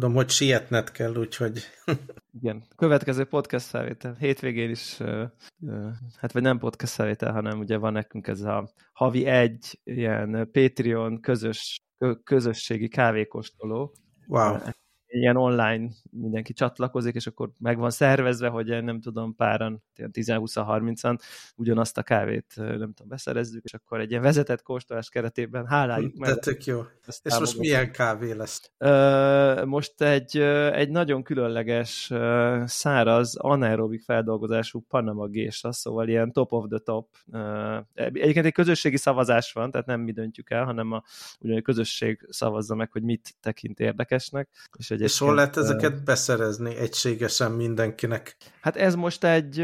Tudom, hogy sietned kell, úgyhogy... Igen. Következő podcast felvétel. Hétvégén is, hát vagy nem podcast felvétel, hanem ugye van nekünk ez a havi egy ilyen Patreon közös, közösségi kávékóstoló. Wow ilyen online mindenki csatlakozik, és akkor meg van szervezve, hogy nem tudom, páran, 10-20-30-an ugyanazt a kávét, nem tudom, beszerezzük, és akkor egy ilyen vezetett kóstolás keretében háláljuk meg. De tök jó. És most milyen kávé lesz? Most egy, egy nagyon különleges, száraz, anaerobik feldolgozású Panama gésa, szóval ilyen top of the top. Egyébként egy közösségi szavazás van, tehát nem mi döntjük el, hanem a, ugyan a közösség szavazza meg, hogy mit tekint érdekesnek, és egy és hol lehet ezeket beszerezni egységesen mindenkinek? Hát ez most egy,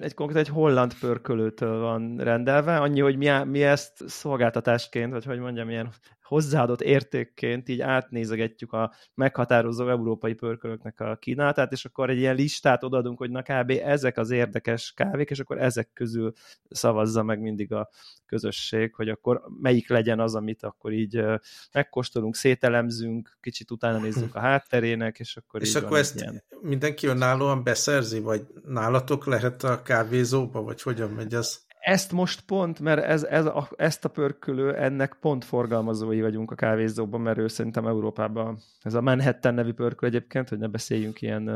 egy konkrét egy holland pörkölőtől van rendelve, annyi, hogy mi, mi ezt szolgáltatásként, vagy hogy mondjam, ilyen hozzáadott értékként így átnézegetjük a meghatározó európai pörkölöknek a kínálatát, és akkor egy ilyen listát odaadunk, hogy na kb. ezek az érdekes kávék, és akkor ezek közül szavazza meg mindig a közösség, hogy akkor melyik legyen az, amit akkor így megkóstolunk, szételemzünk, kicsit utána nézzünk a hátterének, és akkor És akkor ezt ilyen... mindenki önállóan beszerzi, vagy nálatok lehet a kávézóba, vagy hogyan megy az? Ezt most pont, mert ez, ez a, ezt a pörkölő, ennek pont forgalmazói vagyunk a kávézóban, mert ő szerintem Európában, ez a Manhattan nevű pörkölő egyébként, hogy ne beszéljünk ilyen,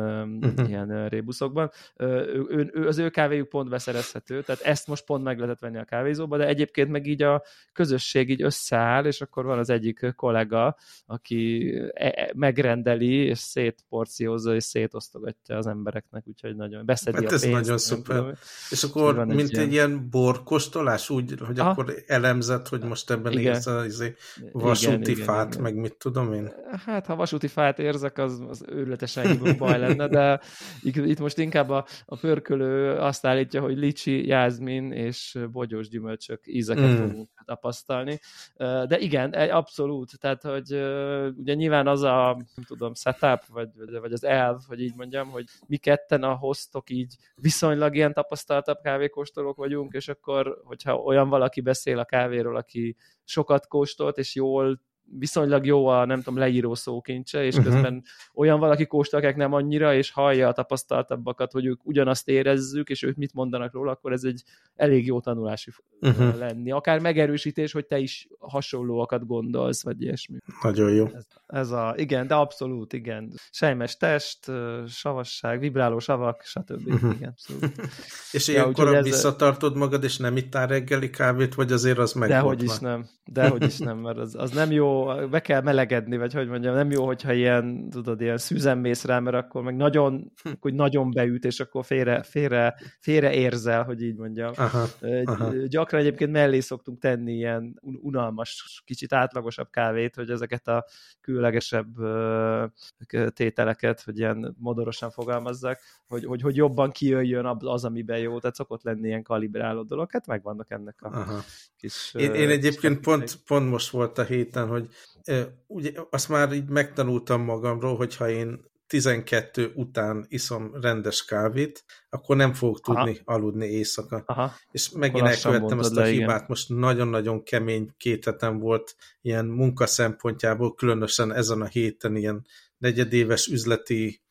uh-huh. ilyen rébuszokban, ő, ő, ő, az ő kávéjuk pont beszerezhető, tehát ezt most pont meg lehetett venni a kávézóba, de egyébként meg így a közösség így összeáll, és akkor van az egyik kollega, aki e, e, megrendeli, és szétporciózza, és szétosztogatja az embereknek, úgyhogy nagyon beszedi hát a pénzt. ez nagyon szuper. És akkor, mint egy ilyen borkostolás, úgy, hogy Aha. akkor elemzett, hogy most ebben igen. érzel izé vasúti igen, fát, igen, meg mit tudom én? Hát, ha vasúti fát érzek, az, az őrületesen baj lenne, de itt most inkább a, a pörkölő azt állítja, hogy licsi, jázmin és bogyós gyümölcsök ízeket mm. fogunk tapasztalni. De igen, abszolút, tehát, hogy ugye nyilván az a, nem tudom, setup, vagy, vagy az elv, hogy így mondjam, hogy mi ketten a hoztok így viszonylag ilyen tapasztaltabb kávékóstolók vagyunk, és akkor, hogyha olyan valaki beszél a kávéról, aki sokat kóstolt, és jól viszonylag jó a, nem tudom, leíró szókincse, és uh-huh. közben olyan valaki kóstolják nem annyira, és hallja a tapasztaltabbakat, hogy ők ugyanazt érezzük, és ők mit mondanak róla, akkor ez egy elég jó tanulási uh-huh. lenni. Akár megerősítés, hogy te is hasonlóakat gondolsz, vagy ilyesmi. Nagyon jó. Ez, ez a, igen, de abszolút, igen. Sejmes test, savasság, vibráló savak, stb. Uh-huh. Igen, abszolút. és ja, ilyenkor ez... visszatartod magad, és nem ittál reggeli kávét, vagy azért az meg Dehogy is nem, dehogy is nem, mert az, az nem jó be kell melegedni, vagy hogy mondjam, nem jó, hogyha ilyen, tudod, ilyen szűzen mész rá, mert akkor meg nagyon, hogy nagyon beüt, és akkor félre, félre, félre érzel, hogy így mondjam. Aha, aha. Gyakran egyébként mellé szoktunk tenni ilyen unalmas, kicsit átlagosabb kávét, hogy ezeket a különlegesebb tételeket, hogy ilyen modorosan fogalmazzak, hogy, hogy, hogy jobban kijöjjön az, amiben jó, tehát szokott lenni ilyen kalibráló dolog, hát megvannak ennek a Aha. kis... Én, én egyébként pont, pont most volt a héten, hogy ugye azt már így megtanultam magamról, hogyha én 12 után iszom rendes kávét, akkor nem fogok tudni Aha. aludni éjszaka. Aha. És megint elkövettem azt a hibát, igen. most nagyon-nagyon kemény két hetem volt ilyen munka szempontjából, különösen ezen a héten ilyen negyedéves üzleti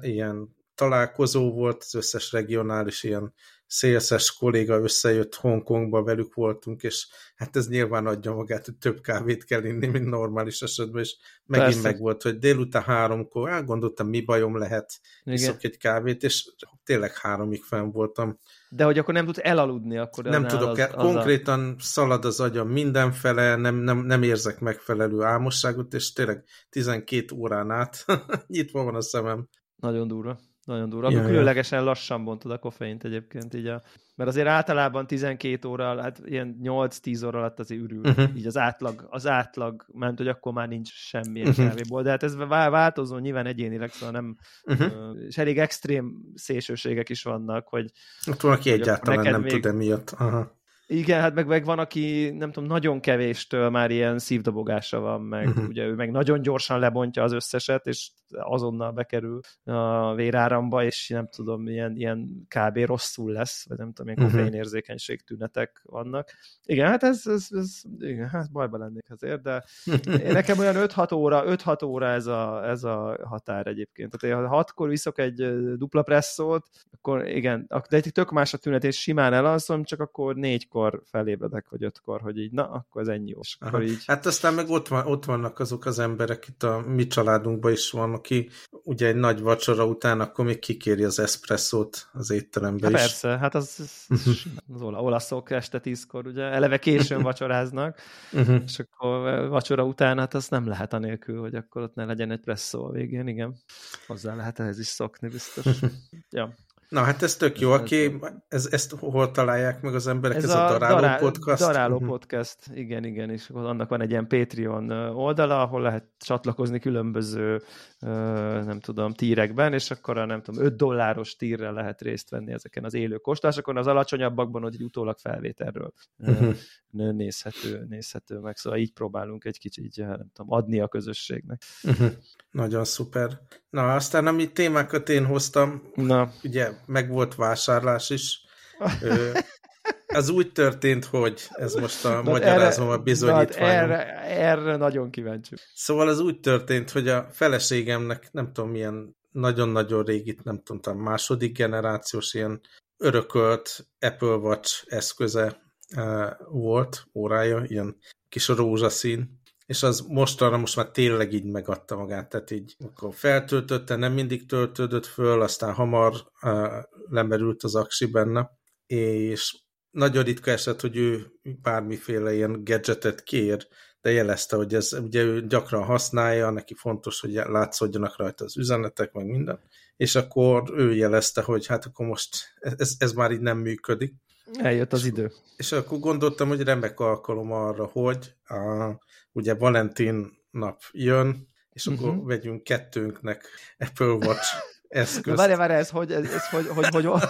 ilyen találkozó volt, az összes regionális ilyen szélszes kolléga összejött Hongkongba, velük voltunk, és hát ez nyilván adja magát, hogy több kávét kell inni, mint normális esetben, és megint Persze. meg volt, hogy délután háromkor, elgondoltam, mi bajom lehet, iszok egy kávét, és tényleg háromig fenn voltam. De hogy akkor nem tudsz elaludni, akkor Nem tudok, az, az konkrétan a... szalad az agyam mindenfele, nem, nem, nem érzek megfelelő álmosságot, és tényleg 12 órán át nyitva van a szemem. Nagyon durva. Nagyon durva. Akkor ja, különlegesen lassan bontod a koffeint egyébként, így a, mert azért általában 12 óra, hát ilyen 8-10 óra alatt azért ürül, uh-huh. így az átlag, az átlag, mert hogy akkor már nincs semmilyen uh-huh. kávéból, de hát ez változó nyilván egyénileg, szóval nem, uh-huh. és elég extrém szélsőségek is vannak, hogy... Ott van, aki egyáltalán nem még... tud emiatt. Aha Igen, hát meg, meg van, aki nem tudom, nagyon kevéstől már ilyen szívdobogása van, meg uh-huh. ugye ő meg nagyon gyorsan lebontja az összeset, és azonnal bekerül a véráramba, és nem tudom, ilyen, ilyen kb. rosszul lesz, vagy nem tudom, ilyen koffeinérzékenység tünetek vannak. Igen, hát ez, ez, ez igen, hát bajba lennék azért, de én nekem olyan 5-6 óra, 5-6 óra ez a, ez a határ egyébként. Tehát ha hatkor viszok egy dupla presszót, akkor igen, de egy tök más a tünet, és simán elalszom, csak akkor négykor felébredek, vagy ötkor, hogy így, na, akkor ez ennyi jó. Akkor így... Hát aztán meg ott, van, ott vannak azok az emberek, itt a mi családunkban is van, aki ugye egy nagy vacsora után akkor még kikéri az eszpresszót az étterembe hát is. Persze, hát az, az, az olaszok este tízkor ugye eleve későn vacsoráznak, uh-huh. és akkor vacsora után hát az nem lehet anélkül, hogy akkor ott ne legyen egy presszó a végén, igen. Hozzá lehet ehhez is szokni biztos. ja. Na hát ez tök jó, aki, ez, ezt hol találják meg az emberek, ez, ez a, a Daráló Dará, Podcast? Daráló uh-huh. Podcast, igen, igen, és annak van egy ilyen Patreon oldala, ahol lehet csatlakozni különböző, nem tudom, tírekben, és akkor a nem tudom, 5 dolláros tírre lehet részt venni ezeken az élő kóstásokon, az alacsonyabbakban, hogy utólag felvételről uh-huh. nézhető, nézhető meg, szóval így próbálunk egy kicsit így, nem tudom, adni a közösségnek. Uh-huh. Nagyon szuper. Na, aztán ami témákat én hoztam, Na. ugye meg volt vásárlás is. Ez úgy történt, hogy ez most a na, magyarázom a bizonyítványom. Erre, erre nagyon kíváncsi. Szóval ez úgy történt, hogy a feleségemnek nem tudom milyen nagyon-nagyon régit, nem tudom, második generációs ilyen örökölt Apple Watch eszköze volt, órája, ilyen kis rózsaszín, és az mostanra most már tényleg így megadta magát, tehát így akkor feltöltötte, nem mindig töltődött föl, aztán hamar uh, lemerült az aksi benne, és nagyon ritka eset, hogy ő bármiféle ilyen gadgetet kér, de jelezte, hogy ez ugye ő gyakran használja, neki fontos, hogy látszódjanak rajta az üzenetek, meg minden, és akkor ő jelezte, hogy hát akkor most ez, ez már így nem működik. Eljött az idő. És akkor gondoltam, hogy remek alkalom arra, hogy a, ugye Valentin nap jön, és uh-huh. akkor mhm. vegyünk kettőnknek Apple Watch eszközt. Várj, várj, ez hogy, ez, ez hogy, hogy, hogy, hogy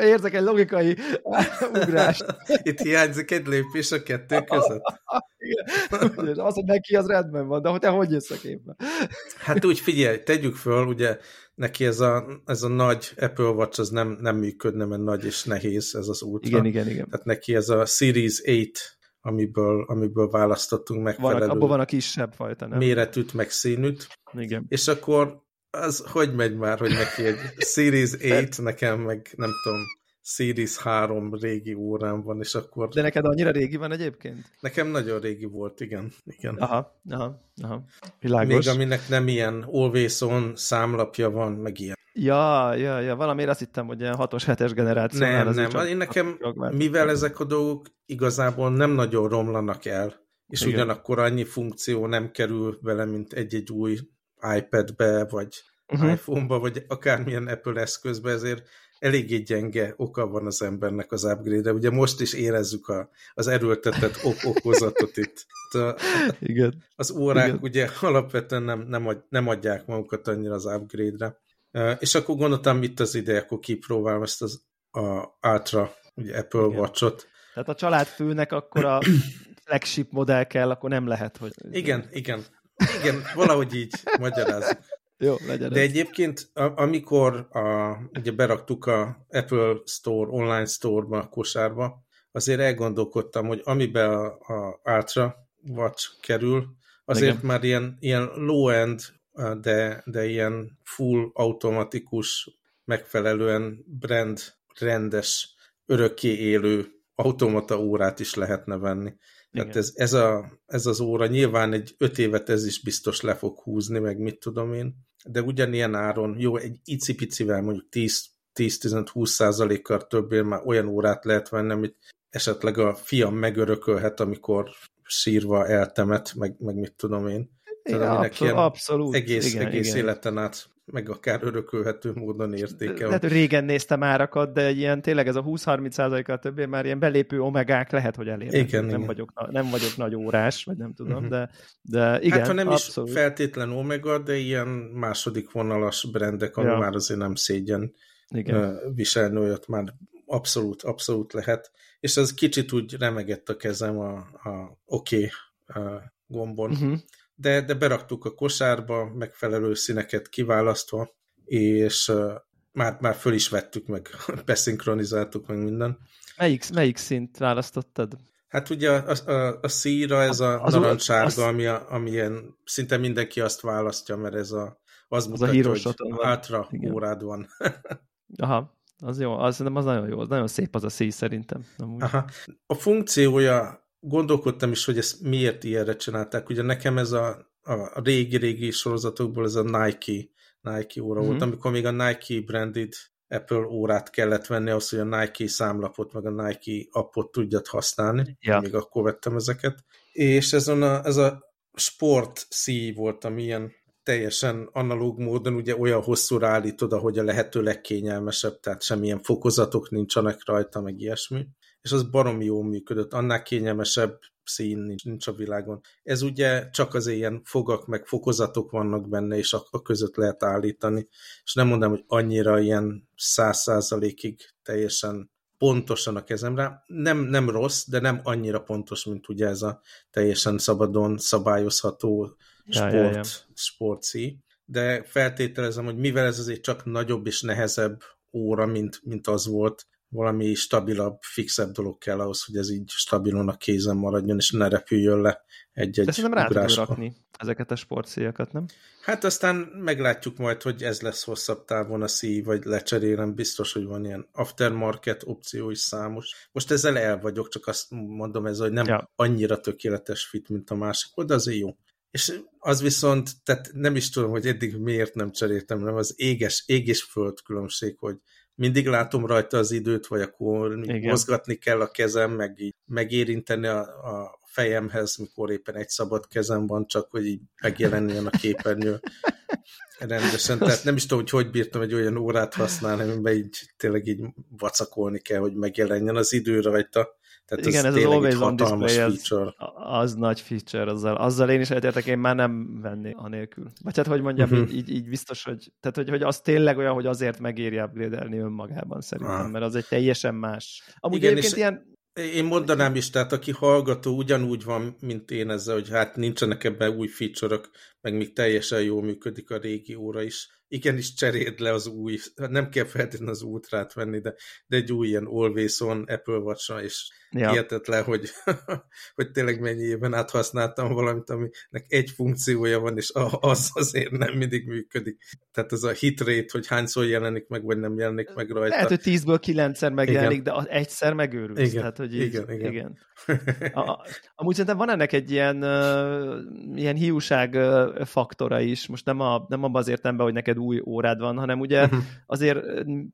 Érzek egy logikai ugrást. Itt hiányzik egy lépés a kettő között. Igen. Az, hogy neki az rendben van, de hogy te hogy jössz a képbe? Hát úgy figyelj, tegyük föl, ugye neki ez a, ez a nagy Apple Watch az nem, nem működne, mert nagy és nehéz ez az út. Igen, igen, igen. Tehát neki ez a Series 8 amiből, amiből választottunk megfelelő van, abban van a kisebb fajta, nem? méretűt, meg színűt. Igen. És akkor az hogy megy már, hogy neki egy Series 8, nekem meg nem tudom, Series 3 régi órám van, és akkor... De neked annyira régi van egyébként? Nekem nagyon régi volt, igen. igen. Aha, aha, aha. Világos. Még aminek nem ilyen Always On számlapja van, meg ilyen. Ja, ja, ja, valamiért azt hittem, hogy ilyen 6-os, 7-es generáció. Nem, nem, én nekem, mivel ezek a dolgok igazából nem nagyon romlanak el, és igen. ugyanakkor annyi funkció nem kerül vele, mint egy-egy új iPad-be, vagy uh-huh. iPhone-ba, vagy akármilyen Apple eszközbe, ezért eléggé gyenge oka van az embernek az upgrade-re. Ugye most is érezzük a, az erőltetett ok okozatot itt. A, Igen. Az órák Igen. ugye alapvetően nem, nem, ad, nem adják magukat annyira az upgrade-re. És akkor gondoltam, itt az ideje, akkor kipróbálom ezt az a Ultra, ugye Apple Igen. Watch-ot. Tehát a családfőnek akkor a flagship modell kell, akkor nem lehet, hogy... Igen, igen. Igen, valahogy így magyarázzuk. Jó, legyen De ez. egyébként, amikor a, ugye beraktuk a Apple Store, online store-ba, a kosárba, azért elgondolkodtam, hogy amiben a, a Ultra Watch kerül, azért Igen. már ilyen, ilyen low-end, de, de ilyen full automatikus, megfelelően brand rendes, örökké élő automata órát is lehetne venni. Tehát ez, ez, a, ez az óra nyilván egy öt évet ez is biztos le fog húzni, meg mit tudom én, de ugyanilyen áron, jó, egy icipicivel mondjuk 10-15-20 százalékkal többé már olyan órát lehet venni, amit esetleg a fiam megörökölhet, amikor sírva eltemet, meg, meg mit tudom én. Tehát, ja, abszolút, abszolút. Egész, igen, egész igen. életen át meg akár örökölhető módon értékel. Lehet, hogy régen néztem árakat, de ilyen tényleg ez a 20-30%-kal többé már ilyen belépő omegák lehet, hogy elérnek. Igen, nem, igen. Vagyok, nem vagyok nagy órás, vagy nem tudom, uh-huh. de, de igen, Hát ha nem abszolút. is feltétlen omega, de ilyen második vonalas brendek, ami ja. már azért nem szégyen igen. viselni olyat már abszolút, abszolút lehet. És az kicsit úgy remegett a kezem a, a oké okay, gombon. Uh-huh. De, de beraktuk a kosárba, megfelelő színeket kiválasztva, és már, már föl is vettük, meg beszinkronizáltuk, meg minden. Melyik, melyik szint választottad? Hát ugye a, a, a szíra ez a az narancssárga, az... ami, a, ami ilyen, szinte mindenki azt választja, mert ez a, az, az mutatja, a hogy hátra órád van. Aha, az jó, az, az nagyon jó, az nagyon szép az a szíj szerintem. Aha. A funkciója, gondolkodtam is, hogy ezt miért ilyenre csinálták. Ugye nekem ez a, a régi-régi sorozatokból ez a Nike, Nike óra mm -hmm. volt, mhm. amikor még a Nike branded Apple órát kellett venni ahhoz, hogy a Nike számlapot, meg a Nike appot tudjad használni. Ja. Még akkor vettem ezeket. És ez a, ez a sport szíj volt, ami ilyen teljesen analóg módon ugye olyan hosszúra állítod, ahogy a lehető legkényelmesebb, tehát semmilyen fokozatok nincsenek rajta, meg ilyesmi. És az baromi jól működött, annál kényelmesebb szín nincs, nincs a világon. Ez ugye csak az ilyen fogak, meg fokozatok vannak benne, és a, a között lehet állítani. És nem mondom, hogy annyira ilyen száz százalékig teljesen pontosan a kezemre. Nem, nem rossz, de nem annyira pontos, mint ugye ez a teljesen szabadon szabályozható sport, ja, ja, ja. sportszí. De feltételezem, hogy mivel ez azért csak nagyobb és nehezebb óra, mint, mint az volt, valami stabilabb, fixebb dolog kell ahhoz, hogy ez így stabilon a kézen maradjon, és ne repüljön le egy-egy De szerintem rá rakni ezeket a sportszíjakat, nem? Hát aztán meglátjuk majd, hogy ez lesz hosszabb távon a szíj, vagy lecserélem, biztos, hogy van ilyen aftermarket opció is számos. Most ezzel el vagyok, csak azt mondom ez, hogy nem ja. annyira tökéletes fit, mint a másik, de azért jó. És az viszont, tehát nem is tudom, hogy eddig miért nem cseréltem, nem az éges, ég és föld különbség, hogy mindig látom rajta az időt, vagy akkor Igen. mozgatni kell a kezem, meg így megérinteni a, a fejemhez, mikor éppen egy szabad kezem van, csak hogy így megjelenjen a képernyő rendesen. Tehát nem is tudom, hogy hogy bírtam egy olyan órát használni, amiben így tényleg így vacakolni kell, hogy megjelenjen az idő rajta. Tehát Igen, ez, ez az Always on Display, az, az nagy feature, azzal, azzal én is egyetértek, én már nem venni anélkül. Vagy hát, hogy mondjam, uh-huh. így, így biztos, hogy, tehát, hogy, hogy az tényleg olyan, hogy azért megéri upgrade önmagában szerintem, ah. mert az egy teljesen más. Amúgy Igen, egyébként ilyen én mondanám is, tehát aki hallgató ugyanúgy van, mint én ezzel, hogy hát nincsenek ebben új feature meg még teljesen jól működik a régi óra is igenis cseréld le az új, nem kell feltétlenül az ultrát venni, de, de egy új ilyen Always On Apple watch és ja. hihetetlen, hogy, hogy tényleg mennyi éven át használtam valamit, aminek egy funkciója van, és az azért nem mindig működik. Tehát az a hit rate, hogy hányszor jelenik meg, vagy nem jelenik meg rajta. Lehet, hogy tízből kilencszer megjelenik, igen. de egyszer megőrülsz. Igen, Tehát, hogy így, igen, igen. igen. A, amúgy szerintem van ennek egy ilyen, uh, ilyen hiúság faktora is, most nem, a, nem abban az értelemben, hogy neked új órád van, hanem ugye uh-huh. azért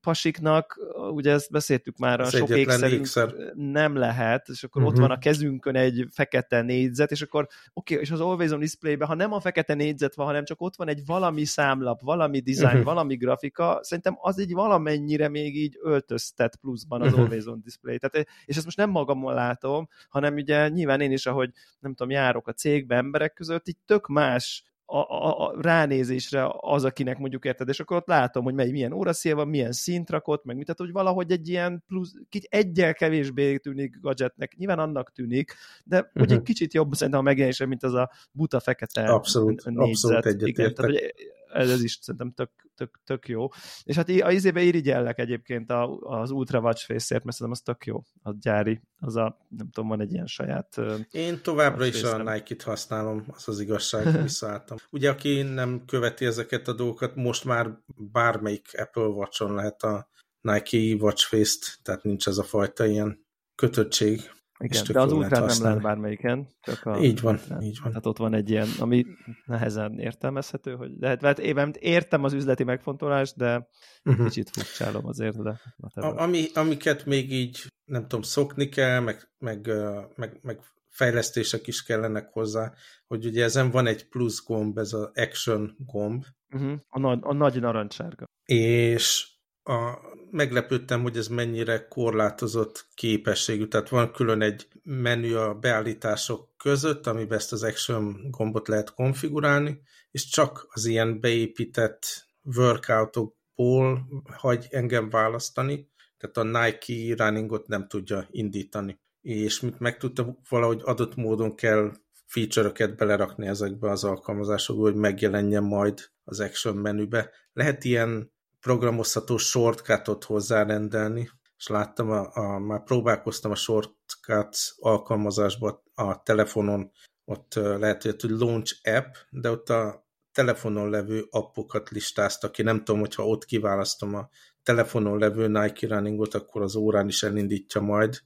pasiknak, ugye ezt beszéltük már, a sok ékszerünk nem lehet, és akkor uh-huh. ott mhm. van a kezünkön egy fekete négyzet, és akkor oké, okay, és az Always on display ha nem a fekete négyzet van, hanem csak ott van egy valami számlap, valami design, uh-huh. valami grafika, szerintem az egy valamennyire még így öltöztet pluszban az uh-huh. Always on display. Tehát, és ezt most nem magamon látom, hanem ugye nyilván én is, ahogy nem tudom, járok a cégbe emberek között, így tök más a, a, a ránézésre az, akinek mondjuk érted, és akkor ott látom, hogy mely, milyen óraszél van, milyen szint rakott, meg mit, tehát, hogy valahogy egy ilyen plusz, egyel kevésbé tűnik gadgetnek, nyilván annak tűnik, de uh-huh. hogy egy mhm. kicsit jobb szerintem a megjelenése, mint az a buta fekete abszolút, négyzet. Abszolút egyetértek. Igen, tehát, hogy ez, ez is szerintem tök, tök, tök jó. És hát a izébe irigyellek egyébként a, az Ultra Watch Face-ért, mert szerintem az tök jó, a gyári, az a, nem tudom, van egy ilyen saját... Én továbbra is a Nike-t használom, az az igazság, visszaálltam. Ugye, aki nem követi ezeket a dolgokat, most már bármelyik Apple Watch-on lehet a Nike Watch Face-t, tehát nincs ez a fajta ilyen kötöttség. Igen, de az ultrán nem lehet bármelyiken. Csak a, így van, nem. így van. Tehát ott van egy ilyen, ami nehezen értelmezhető, hogy de hát én értem az üzleti megfontolást, de uh-huh. kicsit furcsálom azért, de a, ami, amiket még így, nem tudom, szokni kell, meg, meg, meg, meg fejlesztések is kellenek hozzá, hogy ugye ezen van egy plusz gomb, ez az action gomb. Uh-huh. A, nagy, a nagy narancsárga. És a, meglepődtem, hogy ez mennyire korlátozott képességű. Tehát van külön egy menü a beállítások között, amiben ezt az action gombot lehet konfigurálni, és csak az ilyen beépített workoutokból hagy engem választani, tehát a Nike runningot nem tudja indítani. És mit megtudta, valahogy adott módon kell feature-öket belerakni ezekbe az alkalmazásokba, hogy megjelenjen majd az Action menübe. Lehet ilyen programozható shortcutot hozzárendelni, és láttam, a, a, már próbálkoztam a shortcut alkalmazásba a telefonon, ott lehet, hogy launch app, de ott a telefonon levő appokat listáztak ki. Nem tudom, hogyha ott kiválasztom a telefonon levő Nike Runningot, akkor az órán is elindítja majd.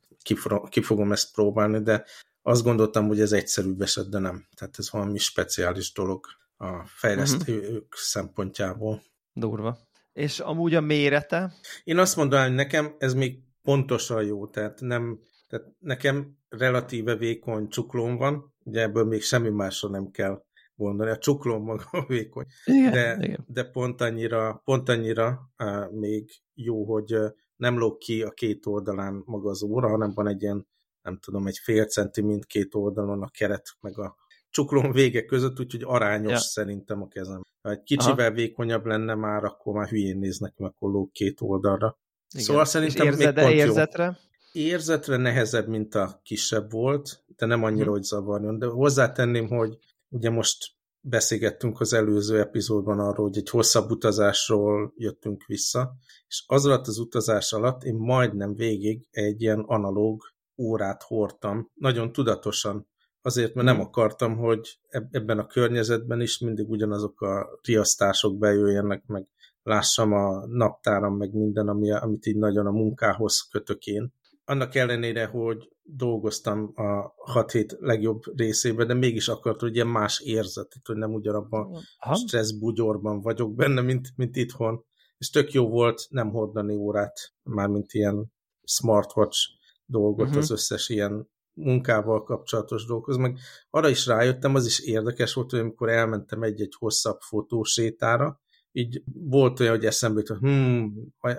Ki, fogom ezt próbálni, de azt gondoltam, hogy ez egyszerűbb eset, de nem. Tehát ez valami speciális dolog a fejlesztők uh-huh. szempontjából. Durva. És amúgy a mérete? Én azt mondanám, hogy nekem ez még pontosan jó, tehát nem, tehát nekem relatíve vékony csuklóm van, ugye ebből még semmi másra nem kell gondolni. A csuklóm maga vékony, igen, de, igen. de pont annyira, pont annyira uh, még jó, hogy uh, nem lóg ki a két oldalán maga az óra, hanem van egy ilyen, nem tudom, egy fél centi mindkét oldalon a keret, meg a csuklón vége között, úgyhogy arányos ja. szerintem a kezem. Ha egy kicsivel Aha. vékonyabb lenne már, akkor már hülyén néznek meg, akkor lóg két oldalra. Igen. Szóval szerintem És érzed, még pont érzetre? Jó. Érzetre nehezebb, mint a kisebb volt, de nem annyira, hmm. hogy zavarjon. De hozzátenném, hogy ugye most beszélgettünk az előző epizódban arról, hogy egy hosszabb utazásról jöttünk vissza, és az alatt az utazás alatt én majdnem végig egy ilyen analóg órát hordtam, nagyon tudatosan, azért, mert nem akartam, hogy ebben a környezetben is mindig ugyanazok a riasztások bejöjjenek, meg lássam a naptáram, meg minden, ami, amit így nagyon a munkához kötök én. Annak ellenére, hogy dolgoztam a 6 hét legjobb részében, de mégis akart, hogy ilyen más érzet, hogy nem ugyanabban a stressz bugyorban vagyok benne, mint, mint itthon. És tök jó volt nem hordani órát, mármint ilyen smartwatch dolgot, uh-huh. az összes ilyen munkával kapcsolatos dolgokhoz, meg arra is rájöttem, az is érdekes volt, hogy amikor elmentem egy-egy hosszabb fotósétára, így volt olyan, hogy eszembe hogy hmm,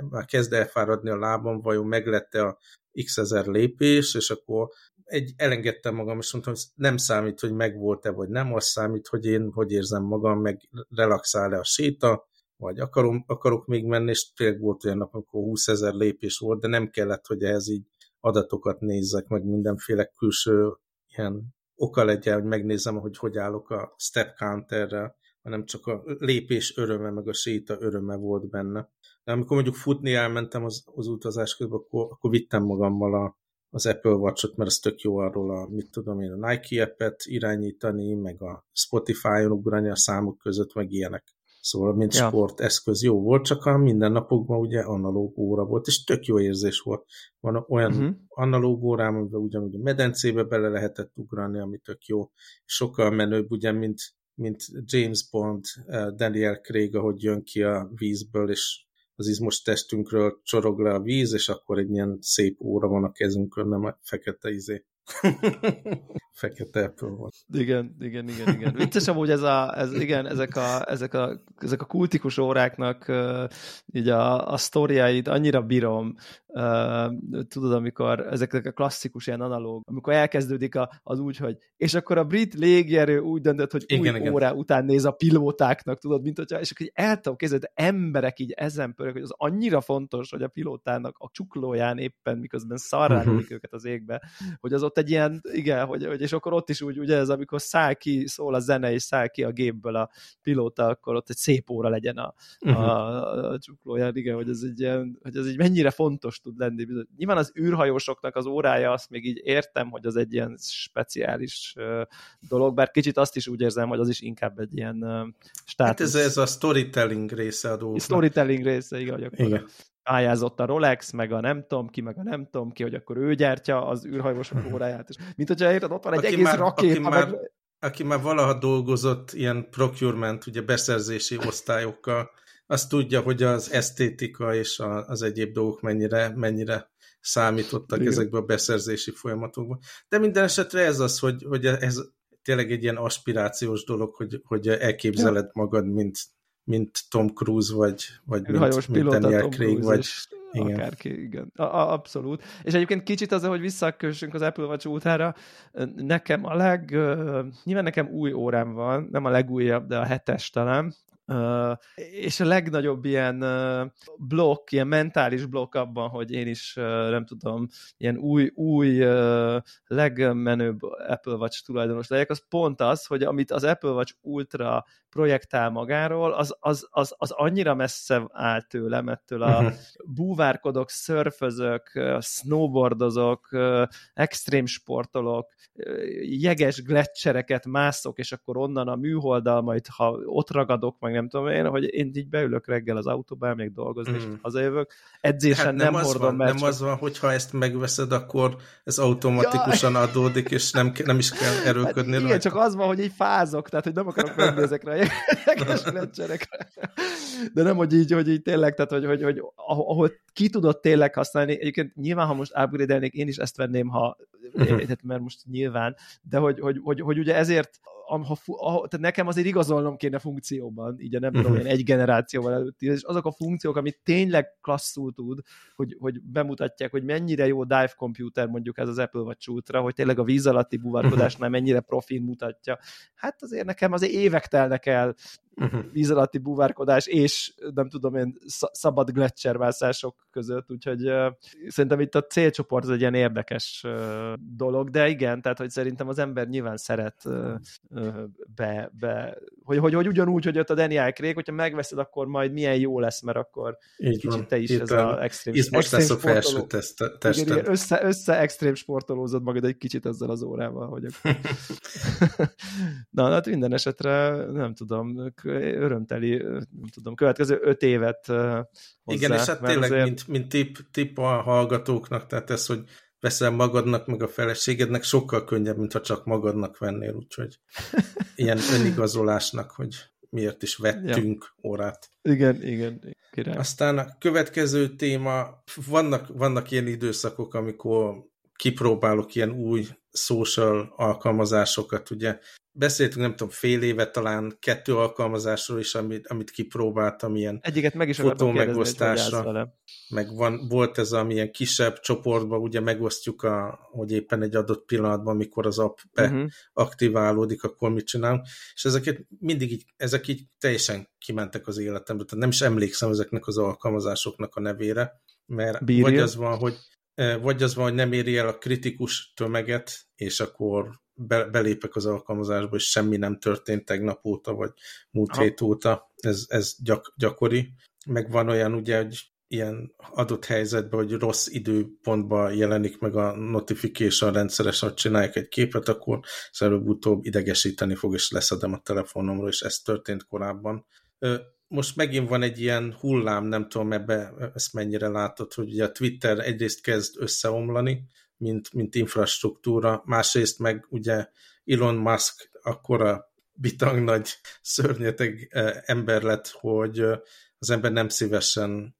már kezd elfáradni a lábam, vajon meglette a x ezer lépés, és akkor egy, elengedtem magam, és mondtam, hogy nem számít, hogy megvolt-e, vagy nem, az számít, hogy én hogy érzem magam, meg relaxál-e a séta, vagy akarom, akarok még menni, és tényleg volt olyan nap, amikor 20 ezer lépés volt, de nem kellett, hogy ehhez így adatokat nézzek, meg mindenféle külső ilyen oka legyen, hogy megnézem, hogy hogy állok a step counterrel, hanem csak a lépés öröme, meg a séta öröme volt benne. De amikor mondjuk futni elmentem az, az utazás közben, akkor, akkor vittem magammal a, az Apple Watch-ot, mert az tök jó arról a, mit tudom én, a Nike app-et irányítani, meg a Spotify-on ugrani a számok között, meg ilyenek. Szóval, mint ja. sporteszköz jó volt, csak a mindennapokban ugye analóg óra volt, és tök jó érzés volt. Van olyan uh-huh. analóg órám, amiben ugyanúgy a medencébe bele lehetett ugrani, ami tök jó. Sokkal menőbb, ugye, mint, mint James Bond, eh, Daniel Craig, ahogy jön ki a vízből, és az izmos testünkről csorog le a víz, és akkor egy ilyen szép óra van a kezünkön, nem a fekete izé. Fekete Apple volt. Igen, igen, igen, igen. Vicces amúgy ez a, ez, igen, ezek a, ezek a, ezek a kultikus óráknak így a, a sztoriáit annyira bírom, uh, tudod, amikor ezek a klasszikus ilyen analóg, amikor elkezdődik a, az úgy, hogy és akkor a brit légierő úgy döntött, hogy igen, új igen. órá után néz a pilótáknak, tudod, mint hogyha, és akkor így el tudom képzelni, de emberek így ezen pörög, hogy az annyira fontos, hogy a pilótának a csuklóján éppen, miközben szarrá uh-huh. őket az égbe, hogy az ott egy ilyen, igen, hogy, hogy és akkor ott is úgy, ugye ez, amikor száll ki, szól a zene, és száll ki a gépből a pilóta, akkor ott egy szép óra legyen a, uh-huh. a, a csuklóján, igen, hogy ez, egy ilyen, hogy ez egy mennyire fontos tud lenni. Nyilván az űrhajósoknak az órája, azt még így értem, hogy az egy ilyen speciális dolog, bár kicsit azt is úgy érzem, hogy az is inkább egy ilyen státusz. Hát ez, ez a storytelling része a dolgoknak. Storytelling része, hogy akkor igen pályázott a Rolex, meg a nem tudom ki, meg a nem tudom ki, hogy akkor ő gyártja az űrhajósok óráját. És mint hogyha érted, ott van egy aki egész már, rakéta. Aki, meg... már, aki már valaha dolgozott ilyen procurement, ugye beszerzési osztályokkal, azt tudja, hogy az esztétika és a, az egyéb dolgok mennyire, mennyire számítottak Igen. ezekbe a beszerzési folyamatokban. De minden esetre ez az, hogy, hogy ez tényleg egy ilyen aspirációs dolog, hogy, hogy elképzeled ja. magad, mint mint Tom Cruise, vagy, vagy mint, hajós mint Daniel Tom Craig, vagy igen. akárki, igen. A, a, abszolút. És egyébként kicsit az, hogy visszakössünk az Apple Watch útára, nekem a leg, nyilván nekem új órám van, nem a legújabb, de a hetes talán, és a legnagyobb ilyen blokk, ilyen mentális blokk abban, hogy én is nem tudom, ilyen új, új legmenőbb Apple Watch tulajdonos legyek, az pont az, hogy amit az Apple Watch Ultra projektál magáról, az, az, az, az annyira messze áll tőlem, ettől a uh-huh. búvárkodok, szörfözök, snowboardozok, extrém sportolok, jeges gletszereket mászok, és akkor onnan a műholdal majd, ha ott ragadok, meg nem tudom én, hogy én így beülök reggel az autóba, elmegyek dolgozni, mm. és hazajövök. Edzésen hát nem, nem hordom, van, mert Nem csak... az van, hogyha ezt megveszed, akkor ez automatikusan ja. adódik, és nem, nem is kell erőködni hát igen, csak az van, hogy így fázok, tehát hogy nem akarok menni ezekre a. De nem, hogy így, hogy így tényleg, tehát hogy, hogy, hogy ahol ki tudod tényleg használni, egyébként nyilván, ha most upgrade én is ezt venném, ha, mert most nyilván, de hogy, hogy, hogy, hogy ugye ezért ha, ha, tehát nekem azért igazolnom kéne funkcióban, így a nem tudom, egy generációval előtti, és azok a funkciók, amit tényleg klasszul tud, hogy, hogy bemutatják, hogy mennyire jó dive computer mondjuk ez az Apple vagy Ultra, hogy tényleg a víz alatti buvárkodásnál mennyire profin mutatja. Hát azért nekem azért évek telnek el uh-huh. víz alatti búvárkodás és nem tudom én szabad gletszermászások között, úgyhogy uh, szerintem itt a célcsoport az egy ilyen érdekes uh, dolog, de igen, tehát hogy szerintem az ember nyilván szeret uh, uh, be, be hogy, hogy, hogy ugyanúgy, hogy ott a Daniel Craig, hogyha megveszed, akkor majd milyen jó lesz, mert akkor Így kicsit van. te is Itt ez az extrém, most lesz a felső tested. Igen, igen, össze, össze extrém sportolózod magad egy kicsit ezzel az órával, hogy. Na, hát minden esetre nem tudom, örömteli, nem tudom, következő öt évet hozzá. Igen, és hát tényleg, azért... mint, mint tip, tip a hallgatóknak, tehát ez, hogy veszel magadnak, meg a feleségednek, sokkal könnyebb, mintha csak magadnak vennél, úgyhogy ilyen önigazolásnak, hogy miért is vettünk ja. órát. Igen, igen. Király. Aztán a következő téma, vannak, vannak ilyen időszakok, amikor kipróbálok ilyen új social alkalmazásokat, ugye beszéltünk, nem tudom, fél éve talán kettő alkalmazásról is, amit, amit kipróbáltam, ilyen Egyiket meg is fotó megosztásra. Meg van, volt ez, amilyen kisebb csoportban, ugye megosztjuk, a, hogy éppen egy adott pillanatban, mikor az app beaktiválódik, mhm. uh-huh. akkor mit csinálunk. És ezeket mindig így, ezek így teljesen kimentek az életembe, tehát nem is emlékszem ezeknek az alkalmazásoknak a nevére, mert Bírja. vagy az van, hogy vagy az van, hogy nem éri el a kritikus tömeget, és akkor be, belépek az alkalmazásba, és semmi nem történt tegnap óta, vagy múlt Aha. hét óta. Ez, ez gyak, gyakori. Meg van olyan ugye, hogy ilyen adott helyzetben, hogy rossz időpontban jelenik meg a notification rendszeresen, hogy csinálják egy képet, akkor előbb-utóbb idegesíteni fog, és leszedem a telefonomról, és ez történt korábban. Most megint van egy ilyen hullám, nem tudom ebbe ezt mennyire látod, hogy ugye a Twitter egyrészt kezd összeomlani, mint, mint infrastruktúra, másrészt meg ugye Elon Musk akkora bitang nagy szörnyeteg ember lett, hogy az ember nem szívesen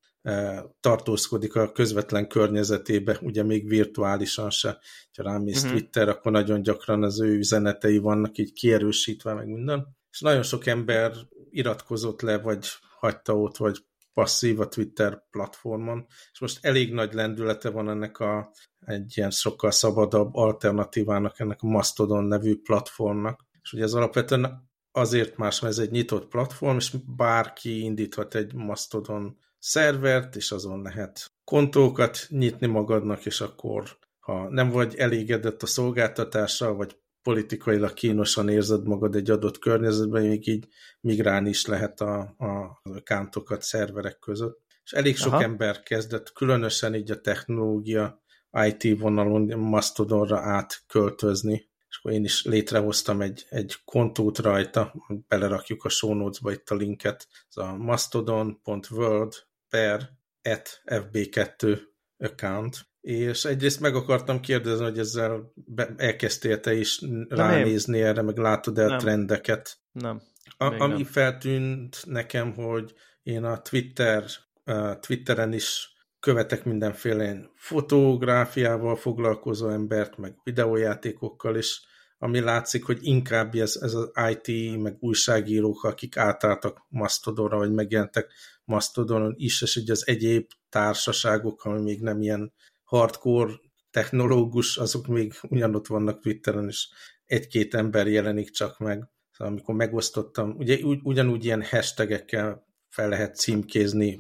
tartózkodik a közvetlen környezetébe, ugye még virtuálisan se. Ha rámész uh-huh. Twitter, akkor nagyon gyakran az ő üzenetei vannak így kierősítve, meg minden. És nagyon sok ember iratkozott le, vagy hagyta ott, vagy passzív a Twitter platformon, és most elég nagy lendülete van ennek a egy ilyen sokkal szabadabb alternatívának, ennek a Mastodon nevű platformnak. És ugye ez alapvetően azért más, mert ez egy nyitott platform, és bárki indíthat egy Mastodon szervert, és azon lehet kontókat nyitni magadnak, és akkor ha nem vagy elégedett a szolgáltatással, vagy politikailag kínosan érzed magad egy adott környezetben, még így migrálni is lehet a, a kántokat szerverek között. És elég sok Aha. ember kezdett, különösen így a technológia IT vonalon Mastodonra átköltözni, és akkor én is létrehoztam egy, egy kontót rajta, belerakjuk a show notes-ba itt a linket, ez a mastodon.world per at fb2 account, és egyrészt meg akartam kérdezni, hogy ezzel elkezdtél te is ránézni nem. erre, meg látod el trendeket. Nem. A, ami nem. feltűnt nekem, hogy én a Twitter, uh, Twitteren is követek mindenféle fotográfiával foglalkozó embert, meg videójátékokkal is, ami látszik, hogy inkább ez, ez az IT, meg újságírók, akik átálltak Mastodonra, vagy megjelentek Mastodonon is, és ugye az egyéb társaságok, ami még nem ilyen hardcore technológus, azok még ugyanott vannak Twitteren, és egy-két ember jelenik csak meg. amikor megosztottam, ugye ugy, ugyanúgy ilyen hashtagekkel fel lehet címkézni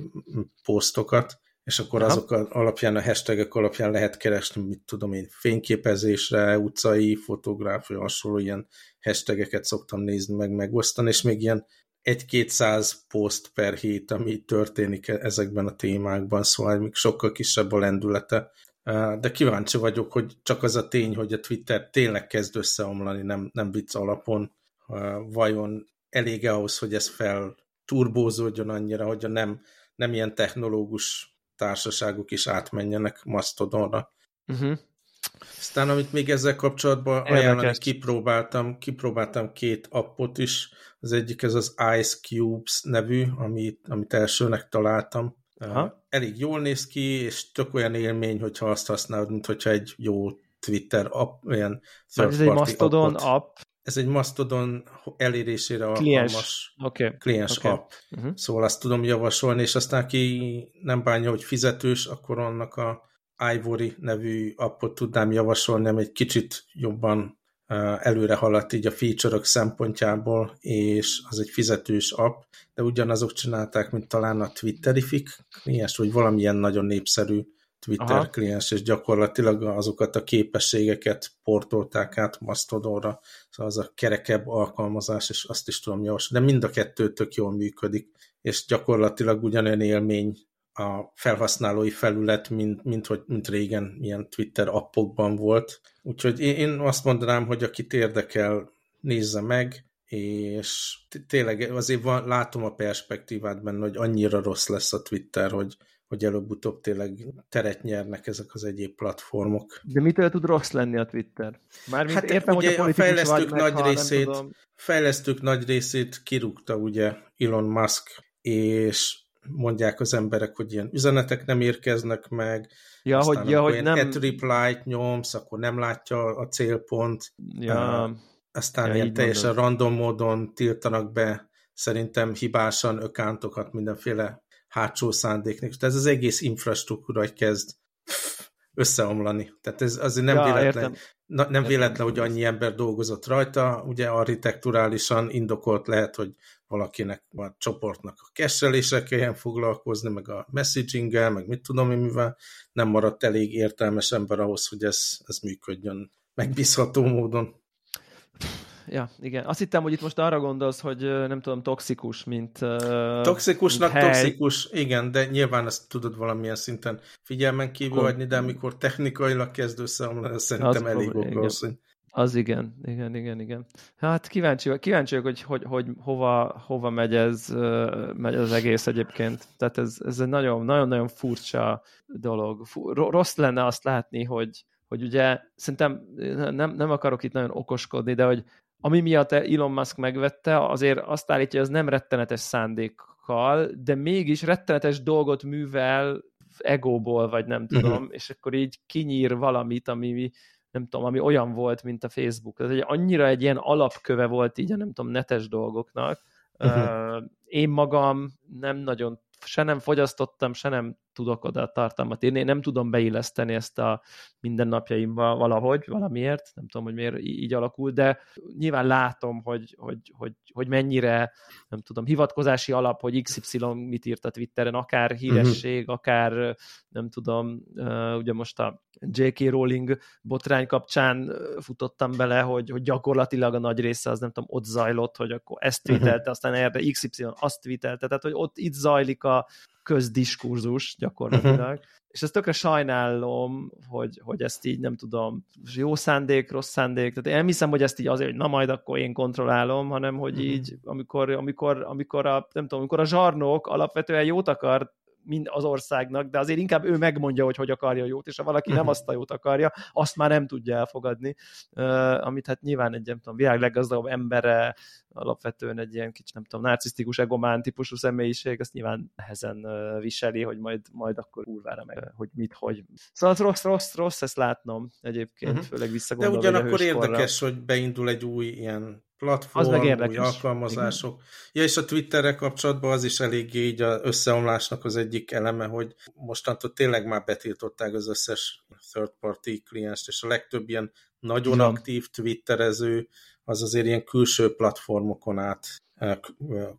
posztokat, és akkor Aha. azok alapján, a hashtagek alapján lehet keresni, mit tudom én, fényképezésre, utcai, fotográfia, hasonló ilyen hashtageket szoktam nézni, meg megosztani, és még ilyen egy-kétszáz poszt per hét, ami történik e- ezekben a témákban, szóval még sokkal kisebb a lendülete. De kíváncsi vagyok, hogy csak az a tény, hogy a Twitter tényleg kezd összeomlani, nem, nem vicc alapon, vajon elég ahhoz, hogy ez fel turbózódjon annyira, hogy a nem, nem ilyen technológus társaságok is átmenjenek Mastodonra. Uh-huh. Aztán, amit még ezzel kapcsolatban ajánlani, kipróbáltam, kipróbáltam két appot is. Az egyik ez az Ice Cubes nevű, amit, amit elsőnek találtam. Aha. Elég jól néz ki, és tök olyan élmény, hogyha azt használod, mint hogyha egy jó Twitter app, olyan third Ez egy Mastodon appot. app. Ez egy Mastodon elérésére kliens. alkalmas okay. kliens okay. app. Uh-huh. Szóval azt tudom javasolni, és aztán ki nem bánja, hogy fizetős, akkor annak a Ivory nevű appot tudnám javasolni, ami egy kicsit jobban előre haladt így a feature szempontjából, és az egy fizetős app, de ugyanazok csinálták, mint talán a Twitterific kliens, vagy valamilyen nagyon népszerű Twitter Aha. kliens, és gyakorlatilag azokat a képességeket portolták át Mastodonra, szóval az a kerekebb alkalmazás, és azt is tudom javasolni, de mind a kettő tök jól működik, és gyakorlatilag ugyanolyan élmény a felhasználói felület, mint, mint, hogy, mint régen ilyen Twitter appokban volt. Úgyhogy én, azt mondanám, hogy akit érdekel, nézze meg, és tényleg azért van, látom a perspektívát benne, hogy annyira rossz lesz a Twitter, hogy, hogy előbb-utóbb tényleg teret nyernek ezek az egyéb platformok. De mitől tud rossz lenni a Twitter? Mármint hát értem, ugye hogy a, a fejlesztők nagy meg, részét, fejlesztők nagy részét kirúgta ugye Elon Musk, és mondják az emberek, hogy ilyen üzenetek nem érkeznek meg, ja, aztán hogy, ja, hogy nem... At reply-t nyomsz, akkor nem látja a célpont, ja. Uh, aztán ja, ilyen teljesen mondod. random módon tiltanak be szerintem hibásan ökántokat mindenféle hátsó szándéknak. Tehát ez az egész infrastruktúra kezd összeomlani. Tehát ez azért nem ja, véletlen, na, nem értem. véletlen, hogy annyi ember dolgozott rajta, ugye architekturálisan indokolt lehet, hogy valakinek a csoportnak a kesselése kelljen foglalkozni, meg a messaginggel, meg mit tudom én mivel, nem maradt elég értelmes ember ahhoz, hogy ez, ez működjön megbízható módon. Ja, igen. Azt hittem, hogy itt most arra gondolsz, hogy nem tudom, toxikus, mint Toxikusnak mint toxikus, igen, de nyilván ezt tudod valamilyen szinten figyelmen kívül Kon... adni, de amikor technikailag kezd összeomlani, szerintem elég okos, hogy az igen, igen, igen, igen. Hát kíváncsi, kíváncsi vagyok, hogy, hogy, hogy hova, hova megy, ez, megy az egész egyébként. Tehát ez, ez egy nagyon, nagyon-nagyon furcsa dolog. Rossz lenne azt látni, hogy, hogy ugye szerintem nem, nem akarok itt nagyon okoskodni, de hogy ami miatt Elon Musk megvette, azért azt állítja, hogy az nem rettenetes szándékkal, de mégis rettenetes dolgot művel egóból, vagy nem mhm. tudom, uh-huh. és akkor így kinyír valamit, ami nem tudom, ami olyan volt, mint a Facebook. Ez egy annyira egy ilyen alapköve volt így a nem tudom, netes dolgoknak. Uh-huh. Én magam nem nagyon se nem fogyasztottam, se nem tudok oda tartalmat írni. Én nem tudom beilleszteni ezt a mindennapjaimba valahogy, valamiért, nem tudom, hogy miért így alakul, de nyilván látom, hogy, hogy, hogy, hogy mennyire, nem tudom, hivatkozási alap, hogy XY mit írt a Twitteren, akár híresség, uh-huh. akár nem tudom, ugye most a J.K. Rowling botrány kapcsán futottam bele, hogy, hogy gyakorlatilag a nagy része az nem tudom, ott zajlott, hogy akkor ezt mhm. tweetelte, uh-huh. aztán erre XY azt tweetelte, tehát hogy ott itt zajlik a, közdiskurzus gyakorlatilag, uh-huh. és ezt tökre sajnálom, hogy, hogy ezt így nem tudom, jó szándék, rossz szándék, tehát én nem hiszem, hogy ezt így azért, hogy na majd akkor én kontrollálom, hanem hogy uh-huh. így, amikor, amikor, amikor a, nem tudom, amikor a zsarnok alapvetően jót akar mind az országnak, de azért inkább ő megmondja, hogy hogy akarja jót, és ha valaki nem mhm. azt a jót akarja, azt már nem tudja elfogadni, amit hát nyilván egy, nem tudom, világ leggazdagabb embere, alapvetően egy ilyen kicsit, nem tudom, narcisztikus, egomán típusú személyiség, azt nyilván nehezen viseli, hogy majd, majd akkor kurvára meg, hogy mit, hogy. Szóval rossz, rossz, rossz ezt látnom egyébként, uh-huh. főleg visszagondolva. De ugyanakkor érdekes, hogy beindul egy új ilyen platform, az meg érdekes. új alkalmazások. Igen. Ja, és a Twitterre kapcsolatban az is eléggé így a összeomlásnak az egyik eleme, hogy mostantól tényleg már betiltották az összes third party klienst, és a legtöbb ilyen nagyon Igen. aktív twitterező, az azért ilyen külső platformokon át,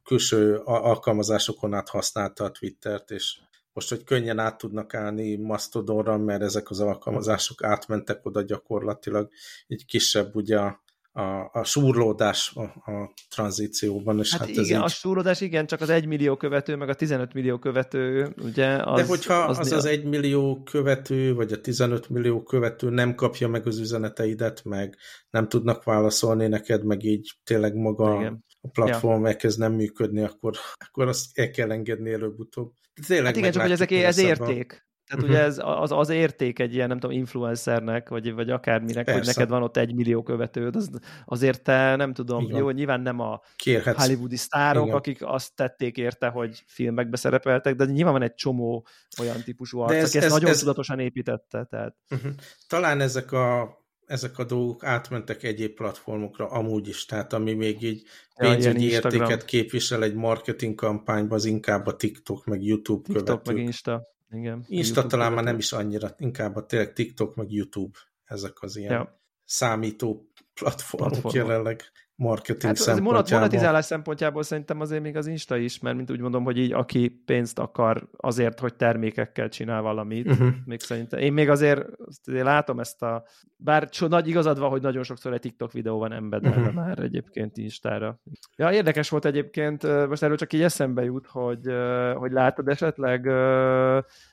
külső alkalmazásokon át használta a Twittert, és most, hogy könnyen át tudnak állni Mastodonra, mert ezek az alkalmazások átmentek oda gyakorlatilag, egy kisebb ugye a, a, a súrlódás a, a tranzícióban. És hát, hát igen, így... a súrlódás igen, csak az 1 millió követő, meg a 15 millió követő, ugye? Az, De hogyha az az, az 1 millió követő, vagy a 15 millió követő nem kapja meg az üzeneteidet, meg nem tudnak válaszolni neked, meg így tényleg maga igen. a platform ja. elkezd nem működni, akkor, akkor azt el kell engedni előbb-utóbb. Tényleg hát igen, csak hogy ezek ez érték. Tehát uh-huh. ugye ez az, az érték egy ilyen, nem tudom, influencernek, vagy, vagy akárminek, Persze. hogy neked van ott egy millió követőd, az, azért te nem tudom, Igen. jó, nyilván nem a Kérhetsz. hollywoodi sztárok, Igen. akik azt tették érte, hogy filmekbe szerepeltek, de nyilván van egy csomó olyan típusú arc, ez, aki ezt ez, nagyon ez... tudatosan építette. Tehát... Uh-huh. Talán ezek a ezek a dolgok átmentek egyéb platformokra amúgy is, tehát ami még így pénzügyi ja, értéket képvisel egy marketing kampányban, az inkább a TikTok, meg YouTube TikTok, követők. meg Insta. Igen. Insta YouTube talán már nem is annyira, inkább a tényleg TikTok, meg YouTube, ezek az ilyen ja. számító platformok, platformok jelenleg marketing hát szempontjából. monetizálás szempontjából szerintem azért még az Insta is, mert mint úgy mondom, hogy így aki pénzt akar azért, hogy termékekkel csinál valamit, uh-huh. még szerintem. Én még azért, azért látom ezt a, bár so, nagy igazad van, hogy nagyon sokszor egy TikTok videó van embedelve uh-huh. már egyébként Instára. Ja, érdekes volt egyébként, most erről csak így eszembe jut, hogy, hogy látod esetleg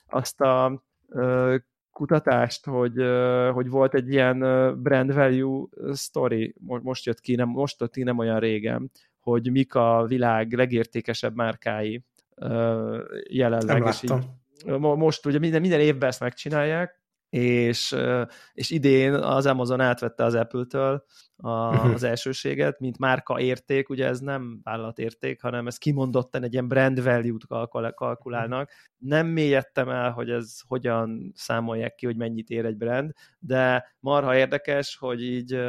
azt a kutatást, hogy, hogy volt egy ilyen brand value story, most jött ki, nem, most jött ki nem olyan régen, hogy mik a világ legértékesebb márkái jelenleg. Nem és így, most ugye minden, minden évben ezt megcsinálják, és, és idén az Amazon átvette az Apple-től a, uh-huh. az elsőséget, mint márka érték, ugye ez nem vállalatérték, hanem ez kimondottan egy ilyen brand value-t kalkulálnak. Nem mélyedtem el, hogy ez hogyan számolják ki, hogy mennyit ér egy brand, de marha érdekes, hogy így,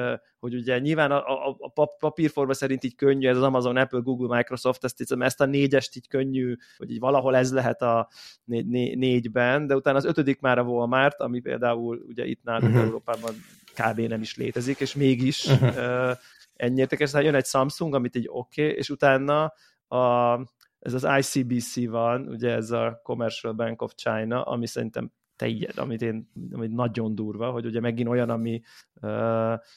hogy ugye nyilván a, a, a papírforma szerint így könnyű, ez az Amazon, Apple, Google, Microsoft, ezt, ezt a négyest így könnyű, hogy így valahol ez lehet a né, né, négyben, de utána az ötödik már a Walmart, ami például ugye itt nálunk uh-huh. Európában kb. nem is létezik, és mégis uh-huh. ennyi értékes. jön egy Samsung, amit egy oké, okay, és utána a, ez az ICBC van, ugye ez a Commercial Bank of China, ami szerintem te amit én ami nagyon durva, hogy ugye megint olyan, ami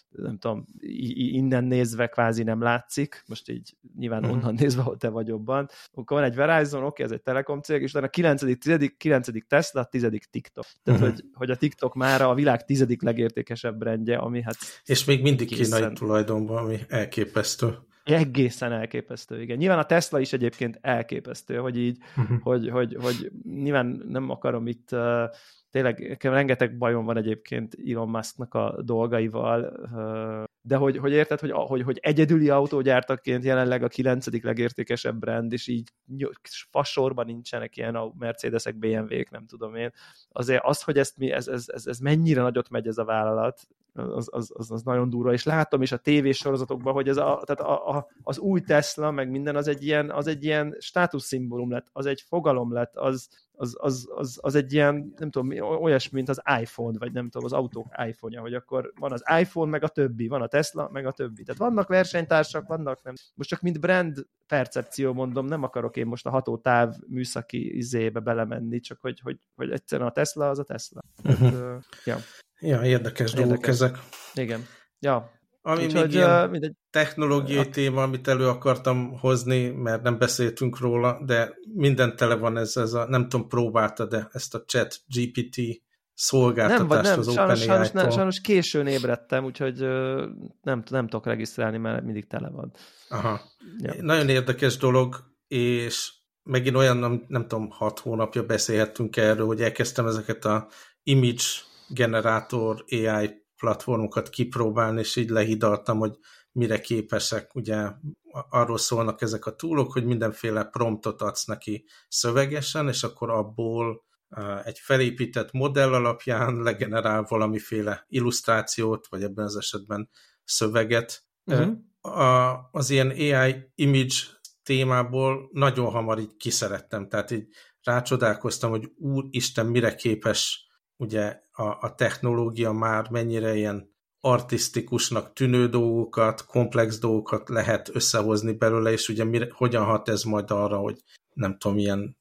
nem tudom, innen nézve kvázi nem látszik, most így nyilván uh-huh. onnan nézve, hogy te vagy jobban. Akkor van egy Verizon, oké, ez egy telekom cég, és utána a 9. 10. 9. Tesla, 10. TikTok. Tehát, uh-huh. hogy, hogy a TikTok már a világ tizedik legértékesebb rendje, ami hát... És még mindig kínai tulajdonban, ami elképesztő. Egészen elképesztő, igen. Nyilván a Tesla is egyébként elképesztő, hogy így, uh-huh. hogy, hogy, hogy nyilván nem akarom itt uh, tényleg rengeteg bajom van egyébként Elon Musknak a dolgaival, de hogy, hogy érted, hogy, hogy, hogy egyedüli autógyártaként jelenleg a kilencedik legértékesebb brand, és így fasorban nincsenek ilyen a Mercedesek, BMW-k, nem tudom én. Azért az, hogy ezt mi, ez, ez, ez, ez mennyire nagyot megy ez a vállalat, az, az, az, az nagyon durva, és látom is a tévésorozatokban, hogy ez a, tehát a, a, az új Tesla, meg minden, az egy ilyen, az egy ilyen státuszszimbólum lett, az egy fogalom lett, az, az, az, az, az egy ilyen, nem tudom, olyasmi, mint az iPhone, vagy nem tudom, az autók iPhone-ja, hogy akkor van az iPhone, meg a többi, van a Tesla, meg a többi. Tehát vannak versenytársak, vannak nem. Most csak mint brand percepció mondom, nem akarok én most a hatótáv műszaki izébe belemenni, csak hogy, hogy, hogy egyszerűen a Tesla az a Tesla. Uh-huh. Uh, ja. ja, érdekes, érdekes dolgok ezek. Igen. Ja, ami Úgy, még ilyen mindegy... technológiai a... téma, amit elő akartam hozni, mert nem beszéltünk róla, de minden tele van ez, ez a, nem tudom, próbálta, de ezt a chat GPT szolgáltatást nem, nem, az sajnos, sajnos, nem, sajnos későn ébredtem, úgyhogy nem, nem tudok regisztrálni, mert mindig tele van. Aha. Ja. Nagyon érdekes dolog, és megint olyan, nem, nem tudom, hat hónapja beszélhettünk erről, hogy elkezdtem ezeket a image generátor AI platformokat kipróbálni, és így lehidaltam, hogy mire képesek. Ugye arról szólnak ezek a túlok, hogy mindenféle promptot adsz neki szövegesen, és akkor abból egy felépített modell alapján legenerál valamiféle illusztrációt, vagy ebben az esetben szöveget. Uh-huh. A, az ilyen AI image témából nagyon hamar így kiszerettem, tehát így rácsodálkoztam, hogy úristen, mire képes ugye a, a technológia már mennyire ilyen artistikusnak tűnő dolgokat, komplex dolgokat lehet összehozni belőle, és ugye mire, hogyan hat ez majd arra, hogy nem tudom, ilyen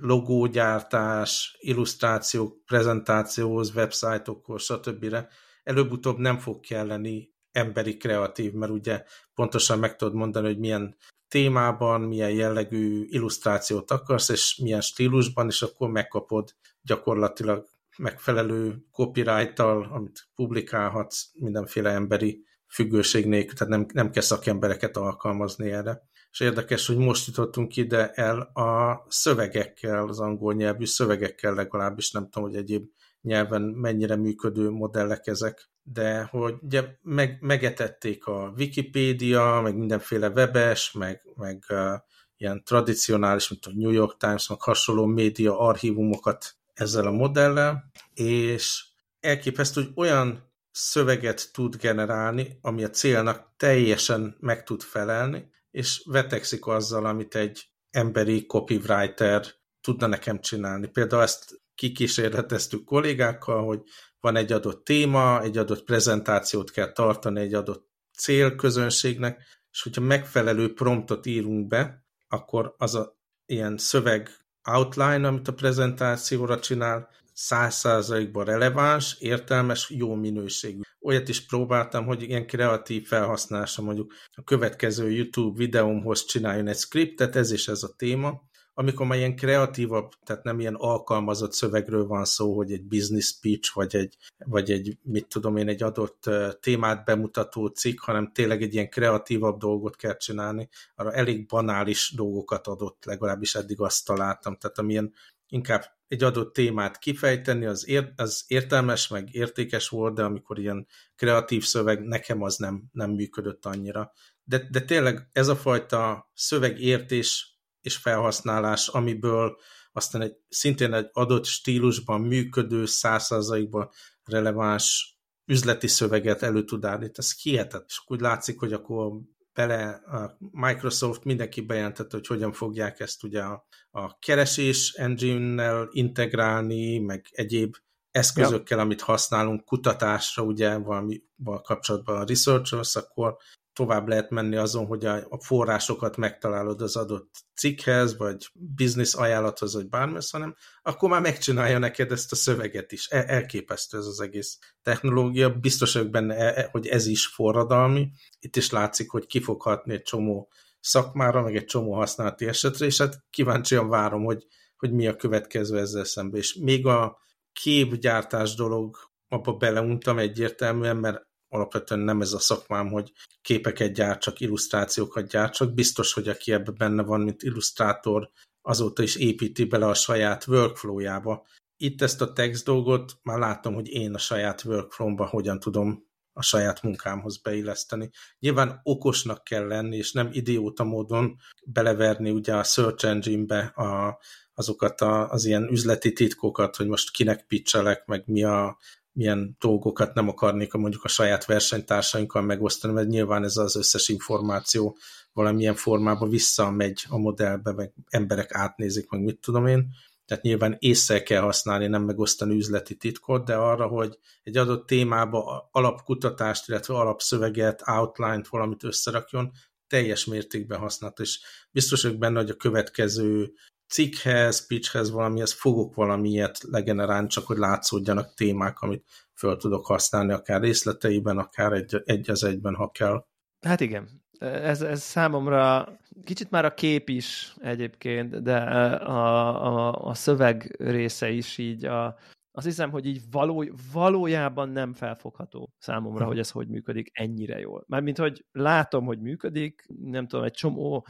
logógyártás, illusztrációk, prezentációhoz, websájtokhoz, stb. Előbb-utóbb nem fog kelleni emberi kreatív, mert ugye pontosan meg tudod mondani, hogy milyen témában, milyen jellegű illusztrációt akarsz, és milyen stílusban, és akkor megkapod gyakorlatilag megfelelő copyright amit publikálhatsz mindenféle emberi függőség nélkül, tehát nem, nem kell szakembereket alkalmazni erre. És érdekes, hogy most jutottunk ide el a szövegekkel, az angol nyelvű szövegekkel legalábbis, nem tudom, hogy egyéb nyelven mennyire működő modellek ezek, de hogy ugye meg, megetették a Wikipédia, meg mindenféle webes, meg, meg uh, ilyen tradicionális, mint a New York Times, meg hasonló média archívumokat ezzel a modellel, és elképesztő, hogy olyan szöveget tud generálni, ami a célnak teljesen meg tud felelni, és vetekszik azzal, amit egy emberi copywriter tudna nekem csinálni. Például ezt kikísérleteztük kollégákkal, hogy van egy adott téma, egy adott prezentációt kell tartani egy adott célközönségnek, és hogyha megfelelő promptot írunk be, akkor az a ilyen szöveg outline, amit a prezentációra csinál, száz százalékban releváns, értelmes, jó minőségű. Olyat is próbáltam, hogy ilyen kreatív felhasználása mondjuk a következő YouTube videómhoz csináljon egy scriptet, ez is ez a téma, amikor már ilyen kreatívabb, tehát nem ilyen alkalmazott szövegről van szó, hogy egy business speech, vagy egy, vagy egy mit tudom én, egy adott témát bemutató cikk, hanem tényleg egy ilyen kreatívabb dolgot kell csinálni, arra elég banális dolgokat adott, legalábbis eddig azt találtam, tehát amilyen inkább egy adott témát kifejteni, az, ér, az értelmes, meg értékes volt, de amikor ilyen kreatív szöveg, nekem az nem, nem működött annyira. De, de tényleg ez a fajta szövegértés és felhasználás, amiből aztán egy, szintén egy adott stílusban működő, százszázalékban releváns üzleti szöveget elő tud állítani. Ez hihetet. És úgy látszik, hogy akkor bele a Microsoft mindenki bejelentette, hogy hogyan fogják ezt ugye a, a keresés engine-nel integrálni, meg egyéb eszközökkel, ja. amit használunk kutatásra, ugye valami kapcsolatban a researchers, akkor tovább lehet menni azon, hogy a, forrásokat megtalálod az adott cikkhez, vagy biznisz ajánlathoz, vagy bármi, hanem akkor már megcsinálja neked ezt a szöveget is. El, elképesztő ez az egész technológia. Biztos vagyok benne, e, e, hogy ez is forradalmi. Itt is látszik, hogy ki fog hatni egy csomó szakmára, meg egy csomó használati esetre, és hát kíváncsian várom, hogy, hogy mi a következő ezzel szemben. És még a képgyártás dolog, abba beleuntam egyértelműen, mert alapvetően nem ez a szakmám, hogy képeket gyártsak, illusztrációkat gyártsak. Biztos, hogy aki ebbe benne van, mint illusztrátor, azóta is építi bele a saját workflowjába. Itt ezt a text dolgot már látom, hogy én a saját workflow-ba hogyan tudom a saját munkámhoz beilleszteni. Nyilván okosnak kell lenni, és nem idióta módon beleverni ugye a search engine-be a, azokat a, az ilyen üzleti titkokat, hogy most kinek pitchelek, meg mi a milyen dolgokat nem akarnék mondjuk a saját versenytársainkkal megosztani, mert nyilván ez az összes információ valamilyen formában visszamegy a modellbe, meg emberek átnézik, meg mit tudom én. Tehát nyilván észre kell használni, nem megosztani üzleti titkot, de arra, hogy egy adott témába alapkutatást, illetve alapszöveget, outline-t valamit összerakjon, teljes mértékben használt, és biztos vagyok benne, hogy a következő cikkhez, pitchhez valamihez fogok valamilyet legenerálni, csak hogy látszódjanak témák, amit föl tudok használni, akár részleteiben, akár egy, egy az egyben, ha kell. Hát igen, ez, ez számomra kicsit már a kép is egyébként, de a, a, a szöveg része is így a, azt hiszem, hogy így való, valójában nem felfogható számomra, hogy ez hogy működik ennyire jól. Mármint, hogy látom, hogy működik, nem tudom, egy csomó,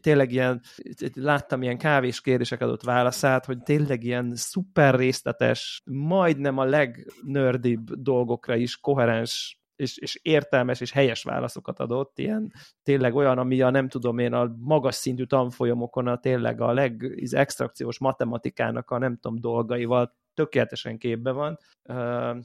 tényleg ilyen, láttam ilyen kávés kérdések adott válaszát, hogy tényleg ilyen szuper részletes, majdnem a legnördibb dolgokra is koherens és, és értelmes és helyes válaszokat adott, ilyen tényleg olyan, ami a nem tudom én a magas szintű tanfolyamokon a tényleg a legextrakciós matematikának a nem tudom dolgaival tökéletesen képbe van.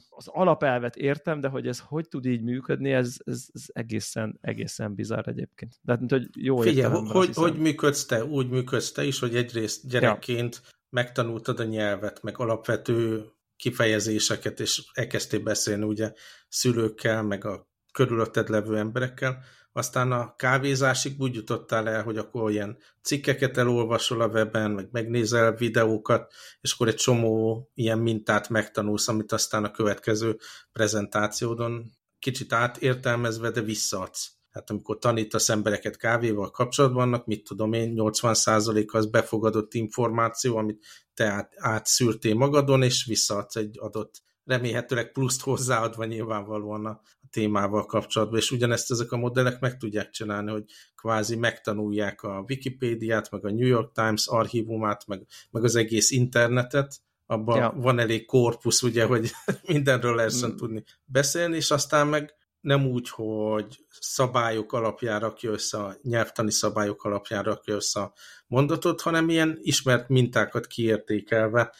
Az alapelvet értem, de hogy ez hogy tud így működni, ez, ez, ez egészen, egészen bizarr egyébként. De hát, hogy jó Figyelj, hogy, hogy működsz te? Úgy működsz te is, hogy egyrészt gyerekként ja. megtanultad a nyelvet, meg alapvető kifejezéseket, és elkezdtél beszélni ugye szülőkkel, meg a körülötted levő emberekkel, aztán a kávézásig úgy jutottál el, hogy akkor ilyen cikkeket elolvasol a weben, meg megnézel videókat, és akkor egy csomó ilyen mintát megtanulsz, amit aztán a következő prezentációdon kicsit átértelmezve, de visszaadsz. Hát amikor tanítasz embereket kávéval kapcsolatban, annak mit tudom én, 80% az befogadott információ, amit te át, átszűrtél magadon, és visszaadsz egy adott remélhetőleg pluszt hozzáadva nyilvánvalóan témával kapcsolatban, és ugyanezt ezek a modellek meg tudják csinálni, hogy kvázi megtanulják a Wikipédiát, meg a New York Times archívumát, meg, meg az egész internetet, abban ja. van elég korpusz, ugye, hogy mindenről lehessen mm. tudni beszélni, és aztán meg nem úgy, hogy szabályok alapján rakja össze, a nyelvtani szabályok alapján rakja össze a mondatot, hanem ilyen ismert mintákat kiértékelve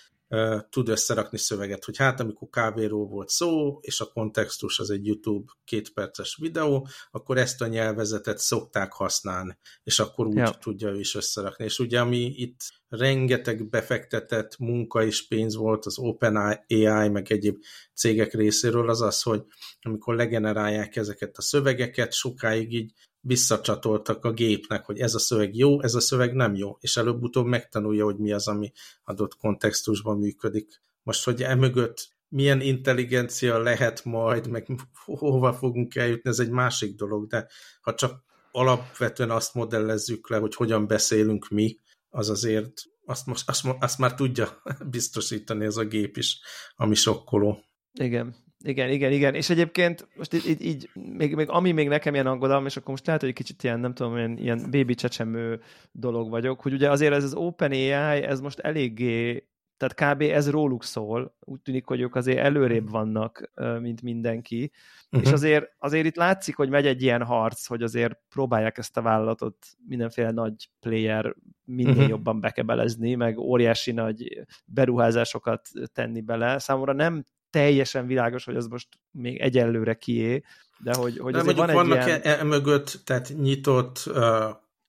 tud összerakni szöveget, hogy hát amikor kávéról volt szó, és a kontextus az egy YouTube két perces videó, akkor ezt a nyelvezetet szokták használni, és akkor úgy ja. tudja ő is összerakni. És ugye ami itt rengeteg befektetett munka és pénz volt az OpenAI, meg egyéb cégek részéről, az az, hogy amikor legenerálják ezeket a szövegeket, sokáig így visszacsatoltak a gépnek, hogy ez a szöveg jó, ez a szöveg nem jó, és előbb-utóbb megtanulja, hogy mi az, ami adott kontextusban működik. Most, hogy emögött milyen intelligencia lehet majd, meg hova fogunk eljutni, ez egy másik dolog, de ha csak alapvetően azt modellezzük le, hogy hogyan beszélünk mi, az azért azt, most, azt, azt már tudja biztosítani ez a gép is, ami sokkoló. Igen, igen, igen, igen. És egyébként most így, így, így még, még, ami még nekem ilyen aggodalom, és akkor most lehet, hogy kicsit ilyen, nem tudom, ilyen, ilyen baby csecsemő dolog vagyok, hogy ugye azért ez az OpenAI, ez most eléggé tehát kb. ez róluk szól, úgy tűnik, hogy ők azért előrébb vannak, mint mindenki, uh-huh. és azért, azért itt látszik, hogy megy egy ilyen harc, hogy azért próbálják ezt a vállalatot mindenféle nagy player minél uh-huh. jobban bekebelezni, meg óriási nagy beruházásokat tenni bele. Számomra nem teljesen világos, hogy az most még egyelőre kié, de hogy, hogy de azért van egy vannak ilyen... e, e mögött, tehát nyitott uh,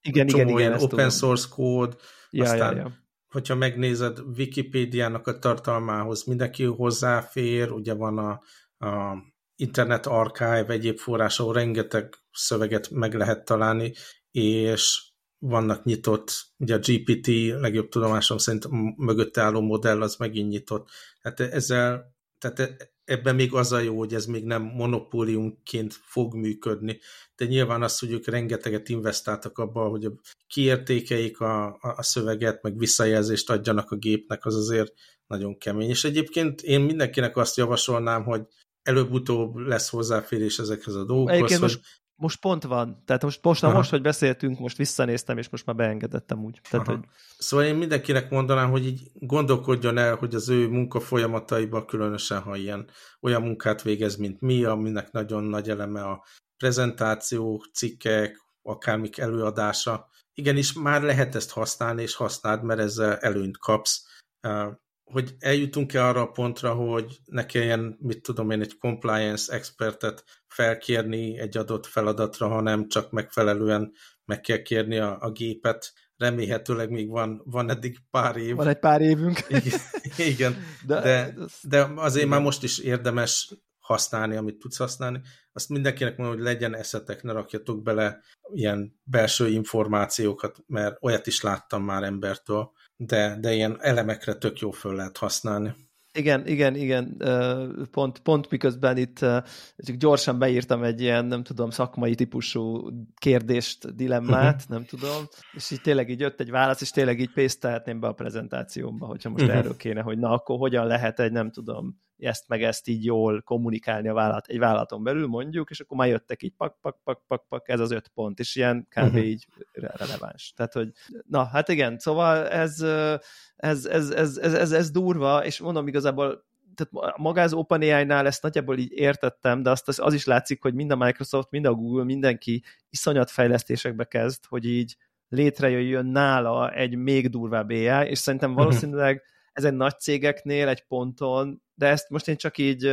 igen, igen, igen, open tudom. source kód, ja, aztán ja, ja. Hogyha megnézed Wikipédiának a tartalmához, mindenki hozzáfér, ugye van a, a Internet Archive, egyéb forrás, ahol rengeteg szöveget meg lehet találni, és vannak nyitott, ugye a GPT legjobb tudomásom szerint mögötte álló modell az megint nyitott. Hát ezzel tehát e, ebben még az a jó, hogy ez még nem monopóliumként fog működni, de nyilván az, hogy ők rengeteget investáltak abba, hogy kiértékeik a, a, a szöveget, meg visszajelzést adjanak a gépnek, az azért nagyon kemény. És egyébként én mindenkinek azt javasolnám, hogy előbb-utóbb lesz hozzáférés ezekhez a dolgokhoz. Egyébként hogy... most most pont van. Tehát most, most, na most, hogy beszéltünk, most visszanéztem, és most már beengedettem úgy. Tehát, hogy... Szóval én mindenkinek mondanám, hogy így gondolkodjon el, hogy az ő munka folyamataiban különösen, ha ilyen olyan munkát végez, mint mi, aminek nagyon nagy eleme a prezentáció, cikkek, akármik előadása. Igenis, már lehet ezt használni, és használd, mert ezzel előnyt kapsz hogy eljutunk-e arra a pontra, hogy ne kelljen, mit tudom én, egy compliance expertet felkérni egy adott feladatra, hanem csak megfelelően meg kell kérni a, a gépet. Remélhetőleg még van, van eddig pár év. Van egy pár évünk. Igen, igen de, de, de azért igen. már most is érdemes használni, amit tudsz használni. Azt mindenkinek mondom, hogy legyen eszetek, ne rakjatok bele ilyen belső információkat, mert olyat is láttam már embertől, de, de ilyen elemekre tök jó föl lehet használni. Igen, igen, igen, pont, pont miközben itt csak gyorsan beírtam egy ilyen, nem tudom, szakmai típusú kérdést, dilemmát, uh-huh. nem tudom, és így tényleg így jött egy válasz, és tényleg így pésztelhetném be a prezentációmba, hogyha most uh-huh. erről kéne, hogy na, akkor hogyan lehet egy, nem tudom, ezt meg ezt így jól kommunikálni a vállalat, egy vállalaton belül mondjuk, és akkor már jöttek így pak, pak, pak, pak, pak, ez az öt pont, és ilyen kb. Uh-huh. így releváns. Tehát, hogy na, hát igen, szóval ez, ez, ez, ez, ez, ez, ez durva, és mondom igazából tehát maga az OpenAI-nál ezt nagyjából így értettem, de azt az, az is látszik, hogy mind a Microsoft, mind a Google, mindenki iszonyat fejlesztésekbe kezd, hogy így létrejöjjön nála egy még durvább AI, és szerintem valószínűleg ezen nagy cégeknél egy ponton, de ezt most én csak így,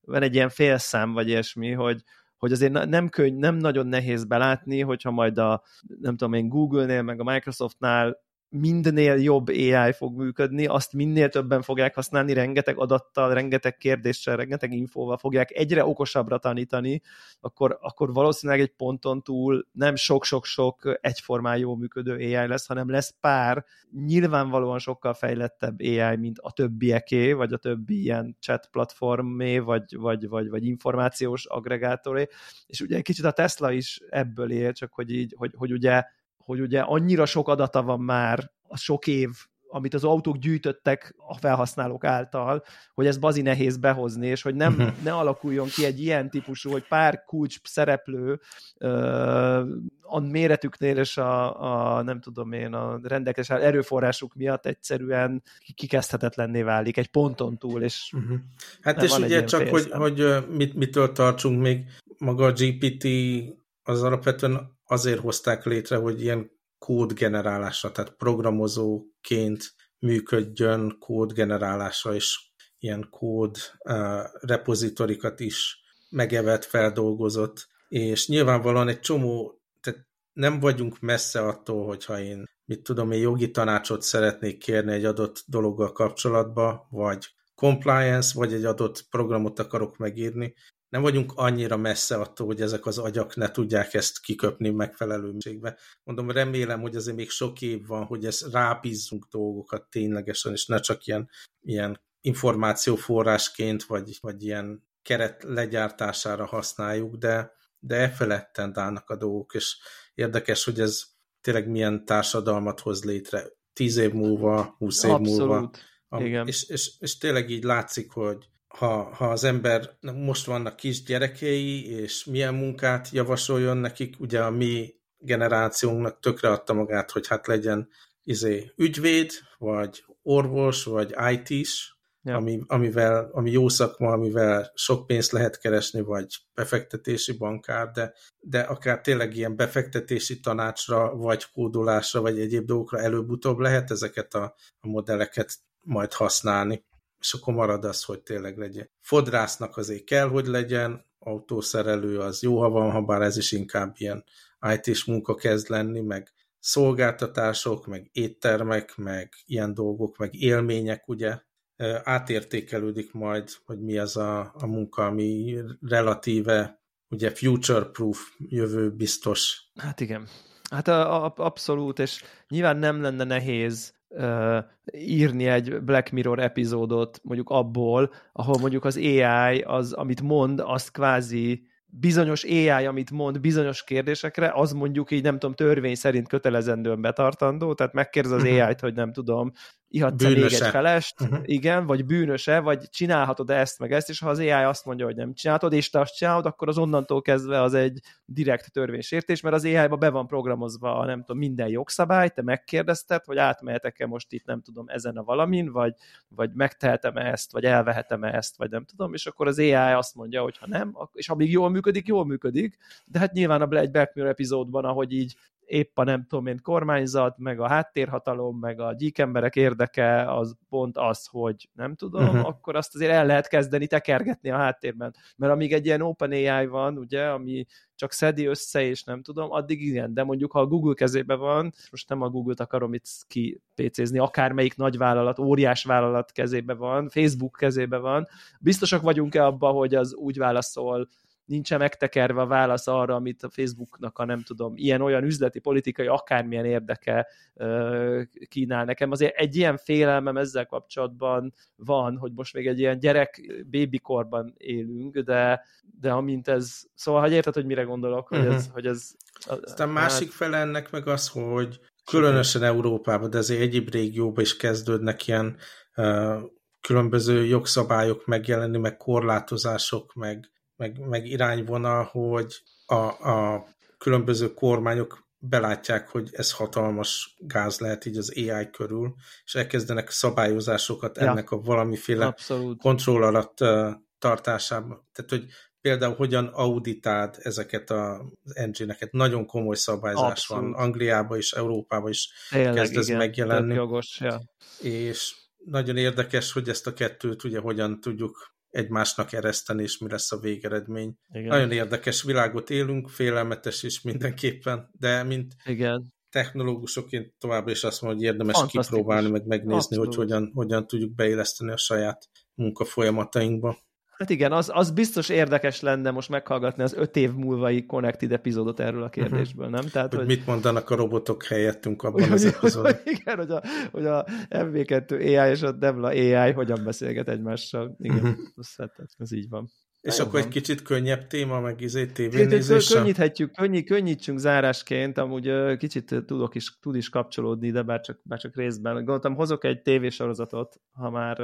van egy ilyen félszám vagy ilyesmi, hogy, hogy azért nem könny, nem nagyon nehéz belátni, hogyha majd a, nem tudom én, Google-nél, meg a Microsoftnál mindnél jobb AI fog működni, azt minél többen fogják használni, rengeteg adattal, rengeteg kérdéssel, rengeteg infóval fogják egyre okosabbra tanítani, akkor, akkor valószínűleg egy ponton túl nem sok-sok-sok egyformán jó működő AI lesz, hanem lesz pár nyilvánvalóan sokkal fejlettebb AI, mint a többieké, vagy a többi ilyen chat platformé, vagy, vagy, vagy, vagy információs agregátoré, és ugye egy kicsit a Tesla is ebből él, csak hogy így, hogy, hogy ugye hogy ugye annyira sok adata van már a sok év, amit az autók gyűjtöttek a felhasználók által, hogy ez bazi nehéz behozni, és hogy nem, ne alakuljon ki egy ilyen típusú, hogy pár kulcs szereplő a méretüknél és a, a, nem tudom én, a rendelkezés erőforrásuk miatt egyszerűen kikezdhetetlenné válik egy ponton túl, és uh-huh. Hát és ugye csak, hogy, hogy mit, mitől tartsunk még, maga a GPT az alapvetően azért hozták létre, hogy ilyen kódgenerálásra, tehát programozóként működjön kódgenerálásra, és ilyen kód uh, repozitorikat is megevett, feldolgozott, és nyilvánvalóan egy csomó, tehát nem vagyunk messze attól, hogyha én, mit tudom, én jogi tanácsot szeretnék kérni egy adott dologgal kapcsolatba, vagy compliance, vagy egy adott programot akarok megírni, nem vagyunk annyira messze attól, hogy ezek az agyak ne tudják ezt kiköpni megfelelő mértékben. Mondom, remélem, hogy azért még sok év van, hogy ezt rábízzunk dolgokat ténylegesen, és ne csak ilyen, ilyen információforrásként, vagy, vagy ilyen keret legyártására használjuk, de, de e feletten állnak a dolgok, és érdekes, hogy ez tényleg milyen társadalmat hoz létre tíz év múlva, húsz év Abszolút. múlva. Igen. És, és, és tényleg így látszik, hogy, ha, ha az ember, most vannak kis gyerekei, és milyen munkát javasoljon nekik, ugye a mi generációnknak tökre adta magát, hogy hát legyen izé, ügyvéd, vagy orvos, vagy IT-s, ja. ami, amivel, ami jó szakma, amivel sok pénzt lehet keresni, vagy befektetési bankár, de, de akár tényleg ilyen befektetési tanácsra, vagy kódolásra, vagy egyéb dolgokra előbb-utóbb lehet ezeket a, a modelleket majd használni és akkor marad az, hogy tényleg legyen. Fodrásznak azért kell, hogy legyen, autószerelő az jó, ha van, ha bár ez is inkább ilyen IT-s munka kezd lenni, meg szolgáltatások, meg éttermek, meg ilyen dolgok, meg élmények, ugye, átértékelődik majd, hogy mi az a, a munka, ami relatíve ugye future-proof, jövő biztos. Hát igen. Hát a, a, abszolút, és nyilván nem lenne nehéz uh, írni egy Black Mirror epizódot mondjuk abból, ahol mondjuk az AI, az, amit mond, azt kvázi bizonyos AI, amit mond bizonyos kérdésekre, az mondjuk így nem tudom, törvény szerint kötelezendően betartandó, tehát megkérdez az uh-huh. AI-t, hogy nem tudom, ihatsz még egy felest, uh-huh. igen, vagy bűnöse, vagy csinálhatod ezt, meg ezt, és ha az AI azt mondja, hogy nem csinálhatod, és te azt csinálod, akkor az onnantól kezdve az egy direkt törvénysértés, mert az AI-ba be van programozva, nem tudom, minden jogszabály, te megkérdezted, hogy átmehetek-e most itt, nem tudom, ezen a valamin, vagy, vagy megtehetem-e ezt, vagy elvehetem-e ezt, vagy nem tudom, és akkor az AI azt mondja, hogy ha nem, és amíg jól működik, jól működik, de hát nyilván a Black Mirror epizódban, ahogy így épp a nem tudom én kormányzat, meg a háttérhatalom, meg a gyík emberek érdeke az pont az, hogy nem tudom, uh-huh. akkor azt azért el lehet kezdeni tekergetni a háttérben. Mert amíg egy ilyen OpenAI van, ugye, ami csak szedi össze, és nem tudom, addig igen, de mondjuk ha a Google kezébe van, most nem a Google-t akarom itt kipécézni, akármelyik nagyvállalat, óriás vállalat kezébe van, Facebook kezébe van, biztosak vagyunk-e abban, hogy az úgy válaszol, nincsen megtekerve a válasz arra, amit a Facebooknak a nem tudom, ilyen-olyan üzleti, politikai, akármilyen érdeke kínál nekem. Azért egy ilyen félelmem ezzel kapcsolatban van, hogy most még egy ilyen gyerek bébikorban élünk, de, de amint ez, szóval, hogy érted, hogy mire gondolok, hogy ez, uh-huh. hogy ez aztán hát... másik fele ennek meg az, hogy különösen Európában, de azért egyéb régióban is kezdődnek ilyen uh, különböző jogszabályok megjelenni, meg korlátozások, meg meg, meg irányvonal, hogy a, a különböző kormányok belátják, hogy ez hatalmas gáz lehet így az AI körül, és elkezdenek szabályozásokat ja. ennek a valamiféle Abszolút. kontroll alatt uh, tartásában. Tehát, hogy például hogyan auditáld ezeket az engine-eket. Nagyon komoly szabályzás Abszolút. van. Angliában és Európában is Tényleg, kezd ez igen, megjelenni. Jogos, ja. És nagyon érdekes, hogy ezt a kettőt ugye hogyan tudjuk egymásnak ereszteni, és mi lesz a végeredmény. Igen. Nagyon érdekes világot élünk, félelmetes is mindenképpen, de mint, Igen. technológusoként továbbra is azt mondom, hogy érdemes kipróbálni, meg megnézni, Abszolút. hogy hogyan, hogyan tudjuk beilleszteni a saját munkafolyamatainkba. Hát igen, az, az biztos érdekes lenne most meghallgatni az öt év múlvai Connected epizódot erről a kérdésből, nem? Tehát, hogy, hogy mit mondanak a robotok helyettünk abban hogy, az epizódban. Igen, hogy a, hogy a MV2 AI és a Devla AI hogyan beszélget egymással. Igen, uh-huh. ez, hát, ez így van. És akkor egy kicsit könnyebb téma, meg izé tévénézés. Könnyíthetjük, könnyí, könnyítsünk zárásként, amúgy kicsit tudok is, tud is kapcsolódni, de bár csak, bár csak részben. Gondoltam, hozok egy tévésorozatot, ha már,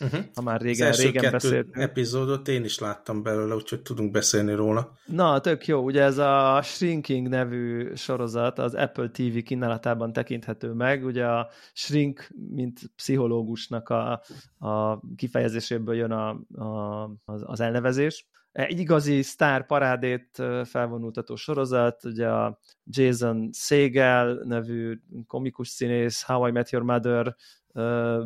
uh-huh. ha már régen, Az régen beszéltünk. epizódot én is láttam belőle, úgyhogy tudunk beszélni róla. Na, tök jó. Ugye ez a Shrinking nevű sorozat az Apple TV kínálatában tekinthető meg. Ugye a Shrink, mint pszichológusnak a, a kifejezéséből jön a, a, az, az elnevezés, elnevezés. Egy igazi sztár parádét felvonultató sorozat, ugye a Jason Segel nevű komikus színész, How I Met Your Mother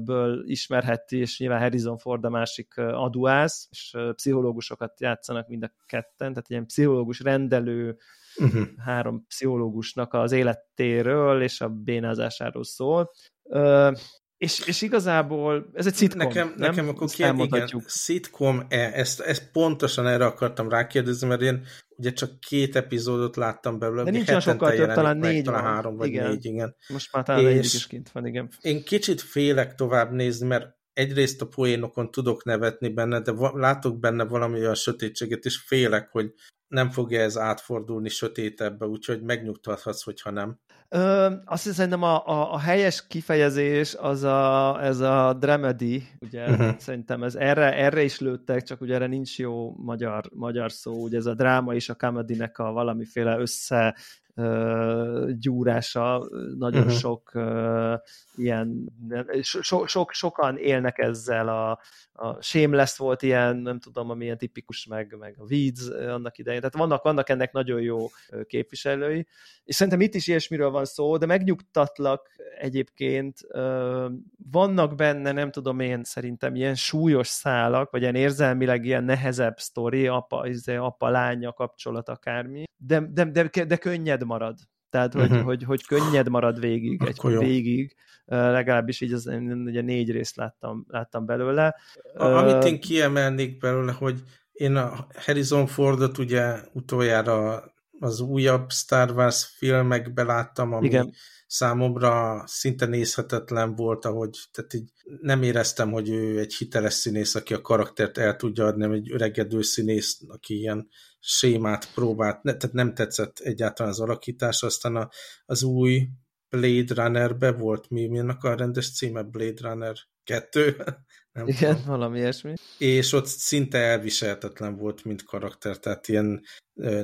ből ismerheti, és nyilván Harrison Ford a másik aduász, és pszichológusokat játszanak mind a ketten, tehát ilyen pszichológus rendelő, uh-huh. három pszichológusnak az életéről és a bénázásáról szól. És, és igazából ez egy szitkom, Nekem, nem? nekem akkor kér, igen, szitkom-e, ezt, ezt pontosan erre akartam rákérdezni, mert én ugye csak két epizódot láttam belőle. De nincs sokkal több, talán négy talán van. három vagy igen. négy, igen. Most már talán és is kint van, igen. Én kicsit félek tovább nézni, mert egyrészt a poénokon tudok nevetni benne, de látok benne valami olyan sötétséget, és félek, hogy nem fogja ez átfordulni sötétebbe, úgyhogy megnyugtathatsz, hogyha nem. Ö, azt hiszem, szerintem a, a, a helyes kifejezés az a, ez a dramedy, ugye uh-huh. szerintem ez erre, erre is lőttek, csak ugye erre nincs jó magyar, magyar szó, ugye ez a dráma és a comedynek a valamiféle össze gyúrása, nagyon uh-huh. sok ilyen, so, sok, sokan élnek ezzel, a, a Shameless volt ilyen, nem tudom, ami ilyen tipikus, meg, meg a Weeds annak idején, tehát vannak, vannak ennek nagyon jó képviselői, és szerintem itt is ilyesmiről van szó, de megnyugtatlak egyébként, vannak benne, nem tudom én, szerintem ilyen súlyos szálak, vagy ilyen érzelmileg ilyen nehezebb sztori, apa, izé, apa lánya kapcsolat akármi, de, de, de, de könnyed marad. Tehát, hogy, uh-huh. hogy, hogy könnyed marad végig, egy végig, legalábbis így az, én ugye négy részt láttam, láttam belőle. A, amit én kiemelnék belőle, hogy én a Harrison Fordot ugye utoljára az újabb Star Wars filmekbe láttam, ami Igen. Számomra szinte nézhetetlen volt, ahogy tehát így nem éreztem, hogy ő egy hiteles színész, aki a karaktert el tudja adni, nem egy öregedő színész, aki ilyen sémát próbált, ne, tehát nem tetszett egyáltalán az alakítás, aztán a, az új Blade Runner-be volt, mi, mi annak a rendes címe? Blade Runner 2? Nem Igen, tudom. valami ilyesmi. És ott szinte elviselhetetlen volt, mint karakter, tehát ilyen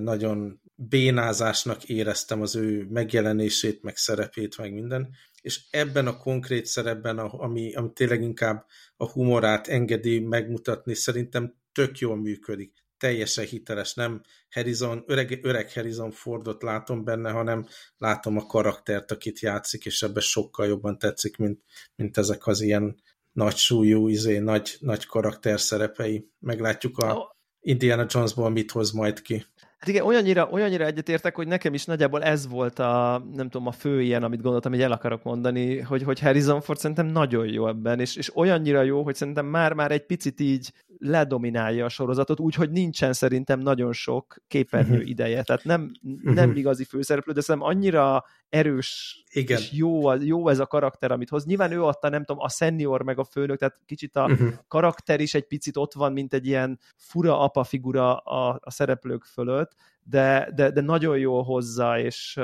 nagyon bénázásnak éreztem az ő megjelenését, meg szerepét, meg minden, és ebben a konkrét szerepben, ami, ami tényleg inkább a humorát engedi megmutatni, szerintem tök jól működik. Teljesen hiteles, nem Harrison, öreg, öreg Harrison Fordot látom benne, hanem látom a karaktert, akit játszik, és ebben sokkal jobban tetszik, mint, mint ezek az ilyen nagy súlyú, izé, nagy, nagy karakter szerepei. Meglátjuk a Indiana Jonesból mit hoz majd ki. Hát igen, olyannyira, olyannyira egyetértek, hogy nekem is nagyjából ez volt a, nem tudom, a fő ilyen, amit gondoltam, hogy el akarok mondani, hogy, hogy Harrison Ford szerintem nagyon jó ebben, és, és olyannyira jó, hogy szerintem már-már egy picit így ledominálja a sorozatot, úgyhogy nincsen szerintem nagyon sok képernyő mhm. ideje. Tehát nem, nem mhm. igazi főszereplő, de szerintem annyira erős Igen. és jó, jó ez a karakter, amit hoz. Nyilván ő adta, nem tudom, a senior meg a főnök, tehát kicsit a uh-huh. karakter is egy picit ott van, mint egy ilyen fura apa figura a, a szereplők fölött, de, de, de nagyon jó hozza, és,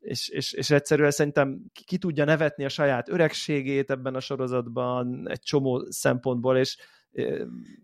és, és, és egyszerűen szerintem ki, ki tudja nevetni a saját öregségét ebben a sorozatban egy csomó szempontból, és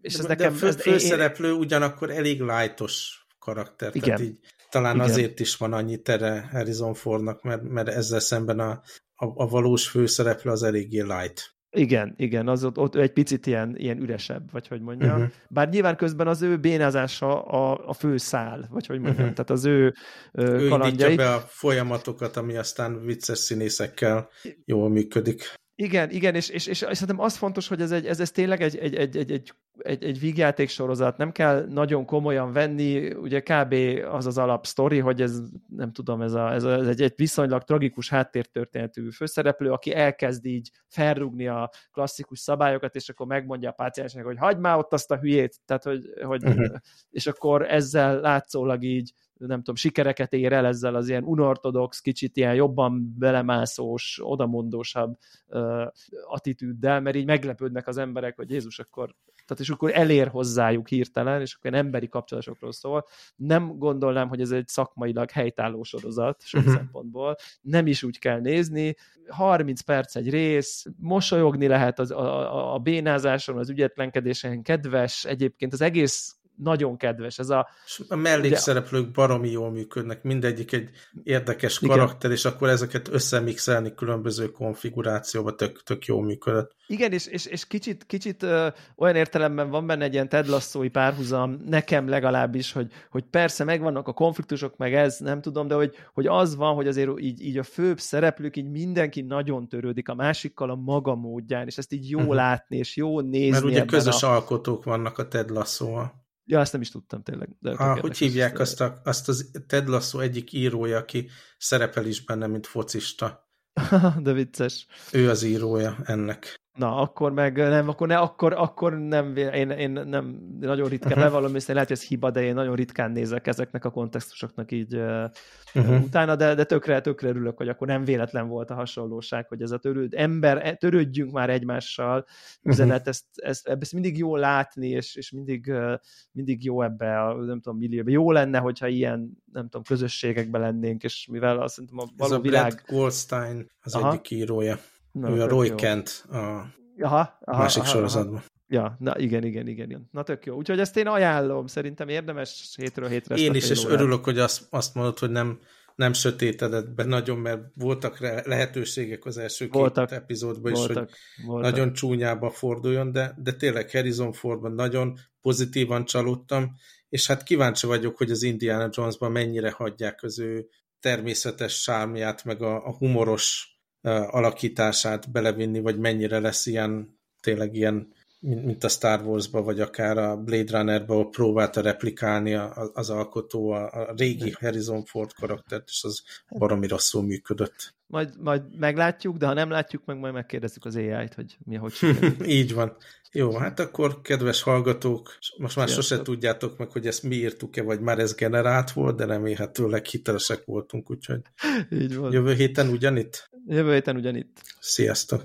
és ez de nekem... De a fő, főszereplő én... ugyanakkor elég lájtos karakter, Igen. tehát így talán Igen. azért is van annyi tere Harrison Fordnak, mert, mert ezzel szemben a, a, a valós főszereplő az eléggé light. Igen, igen, az ott, ott egy picit ilyen, ilyen üresebb, vagy hogy mondja. Uh-huh. Bár nyilván közben az ő bénázása a, a fő szál, vagy hogy mondjam, uh-huh. tehát az ő, ő kalandjai. be a folyamatokat, ami aztán vicces színészekkel jól működik. Igen, igen, és, és, és, szerintem az fontos, hogy ez, egy, ez, ez tényleg egy, egy, egy, egy, egy, egy vígjáték sorozat, nem kell nagyon komolyan venni, ugye kb. az az alapsztori, hogy ez nem tudom, ez, a, ez, a, ez egy, egy viszonylag tragikus háttértörténetű főszereplő, aki elkezd így felrúgni a klasszikus szabályokat, és akkor megmondja a páciensnek, hogy hagyd már ott azt a hülyét, tehát hogy, hogy uh-huh. és akkor ezzel látszólag így nem tudom, sikereket ér el ezzel az ilyen unortodox, kicsit ilyen jobban belemászós, odamondósabb uh, attitűddel, mert így meglepődnek az emberek, hogy Jézus akkor, tehát és akkor elér hozzájuk hirtelen, és akkor emberi kapcsolatokról szól. Nem gondolnám, hogy ez egy szakmailag helytálló sorozat sok uh-huh. szempontból. Nem is úgy kell nézni. 30 perc egy rész, mosolyogni lehet az, a, a, a bénázáson, az ügyetlenkedésen, kedves, egyébként az egész nagyon kedves. Ez a, a mellékszereplők ugye, baromi jól működnek, mindegyik egy érdekes karakter, igen. és akkor ezeket összemixelni különböző konfigurációba tök, tök jól működött. Igen, és, és, és kicsit, kicsit ö, olyan értelemben van benne egy ilyen Ted Lasso-i párhuzam, nekem legalábbis, hogy, hogy persze megvannak a konfliktusok, meg ez, nem tudom, de hogy, hogy az van, hogy azért így, így a főbb szereplők, így mindenki nagyon törődik a másikkal a maga módján, és ezt így jó uh-huh. látni, és jó nézni. Mert ugye közös a... alkotók vannak a Ted Lasso-val. Ja, ezt nem is tudtam tényleg. De ah, hogy hívják azt, a, azt az Ted Lasso egyik írója, aki szerepel is benne, mint focista. de vicces. Ő az írója ennek. Na, akkor meg nem, akkor, ne, akkor, akkor nem, én, én nem, nagyon ritkán, uh-huh. bevallom, és lehet, hogy ez hiba, de én nagyon ritkán nézek ezeknek a kontextusoknak így uh-huh. utána, de, de tökre, tökre örülök, hogy akkor nem véletlen volt a hasonlóság, hogy ez a törőd, ember, e, törődjünk már egymással, üzenet, uh-huh. ezt, ezt, ezt, mindig jó látni, és, és mindig, mindig jó ebbe a, nem tudom, millióba. Jó lenne, hogyha ilyen, nem tudom, közösségekben lennénk, és mivel azt szerintem a való ez a világ... Brad Goldstein az Aha. egyik írója. Na, ő a Roy. Kent a aha, aha, másik aha, sorozatban. Aha. Ja, na igen, igen, igen, igen. Na tök jó. Úgyhogy ezt én ajánlom, szerintem érdemes hétről hétre. Én is, és örülök, hogy azt, azt mondod, hogy nem, nem sötétedett be nagyon, mert voltak lehetőségek az első voltak, két epizódban is, voltak, hogy voltak. nagyon csúnyába forduljon, de, de tényleg Harrison Fordban nagyon pozitívan csalódtam, és hát kíváncsi vagyok, hogy az Indiana Jonesban mennyire hagyják az ő természetes sármiát, meg a, a humoros alakítását belevinni, vagy mennyire lesz ilyen, tényleg ilyen, mint a Star Wars-ba, vagy akár a Blade Runner-ba, próbálta replikálni az alkotó a, a régi Harrison Ford karaktert, és az baromi rosszul működött. Majd, majd meglátjuk, de ha nem látjuk meg, majd megkérdezzük az AI-t, hogy mi hogy Így van. Jó, hát akkor kedves hallgatók, most már Sziasztok. sose tudjátok meg, hogy ezt mi írtuk-e, vagy már ez generált volt, de remélhetőleg hitelesek voltunk, úgyhogy Így van. jövő héten ugyanitt? Jövő héten ugyanitt. Sziasztok!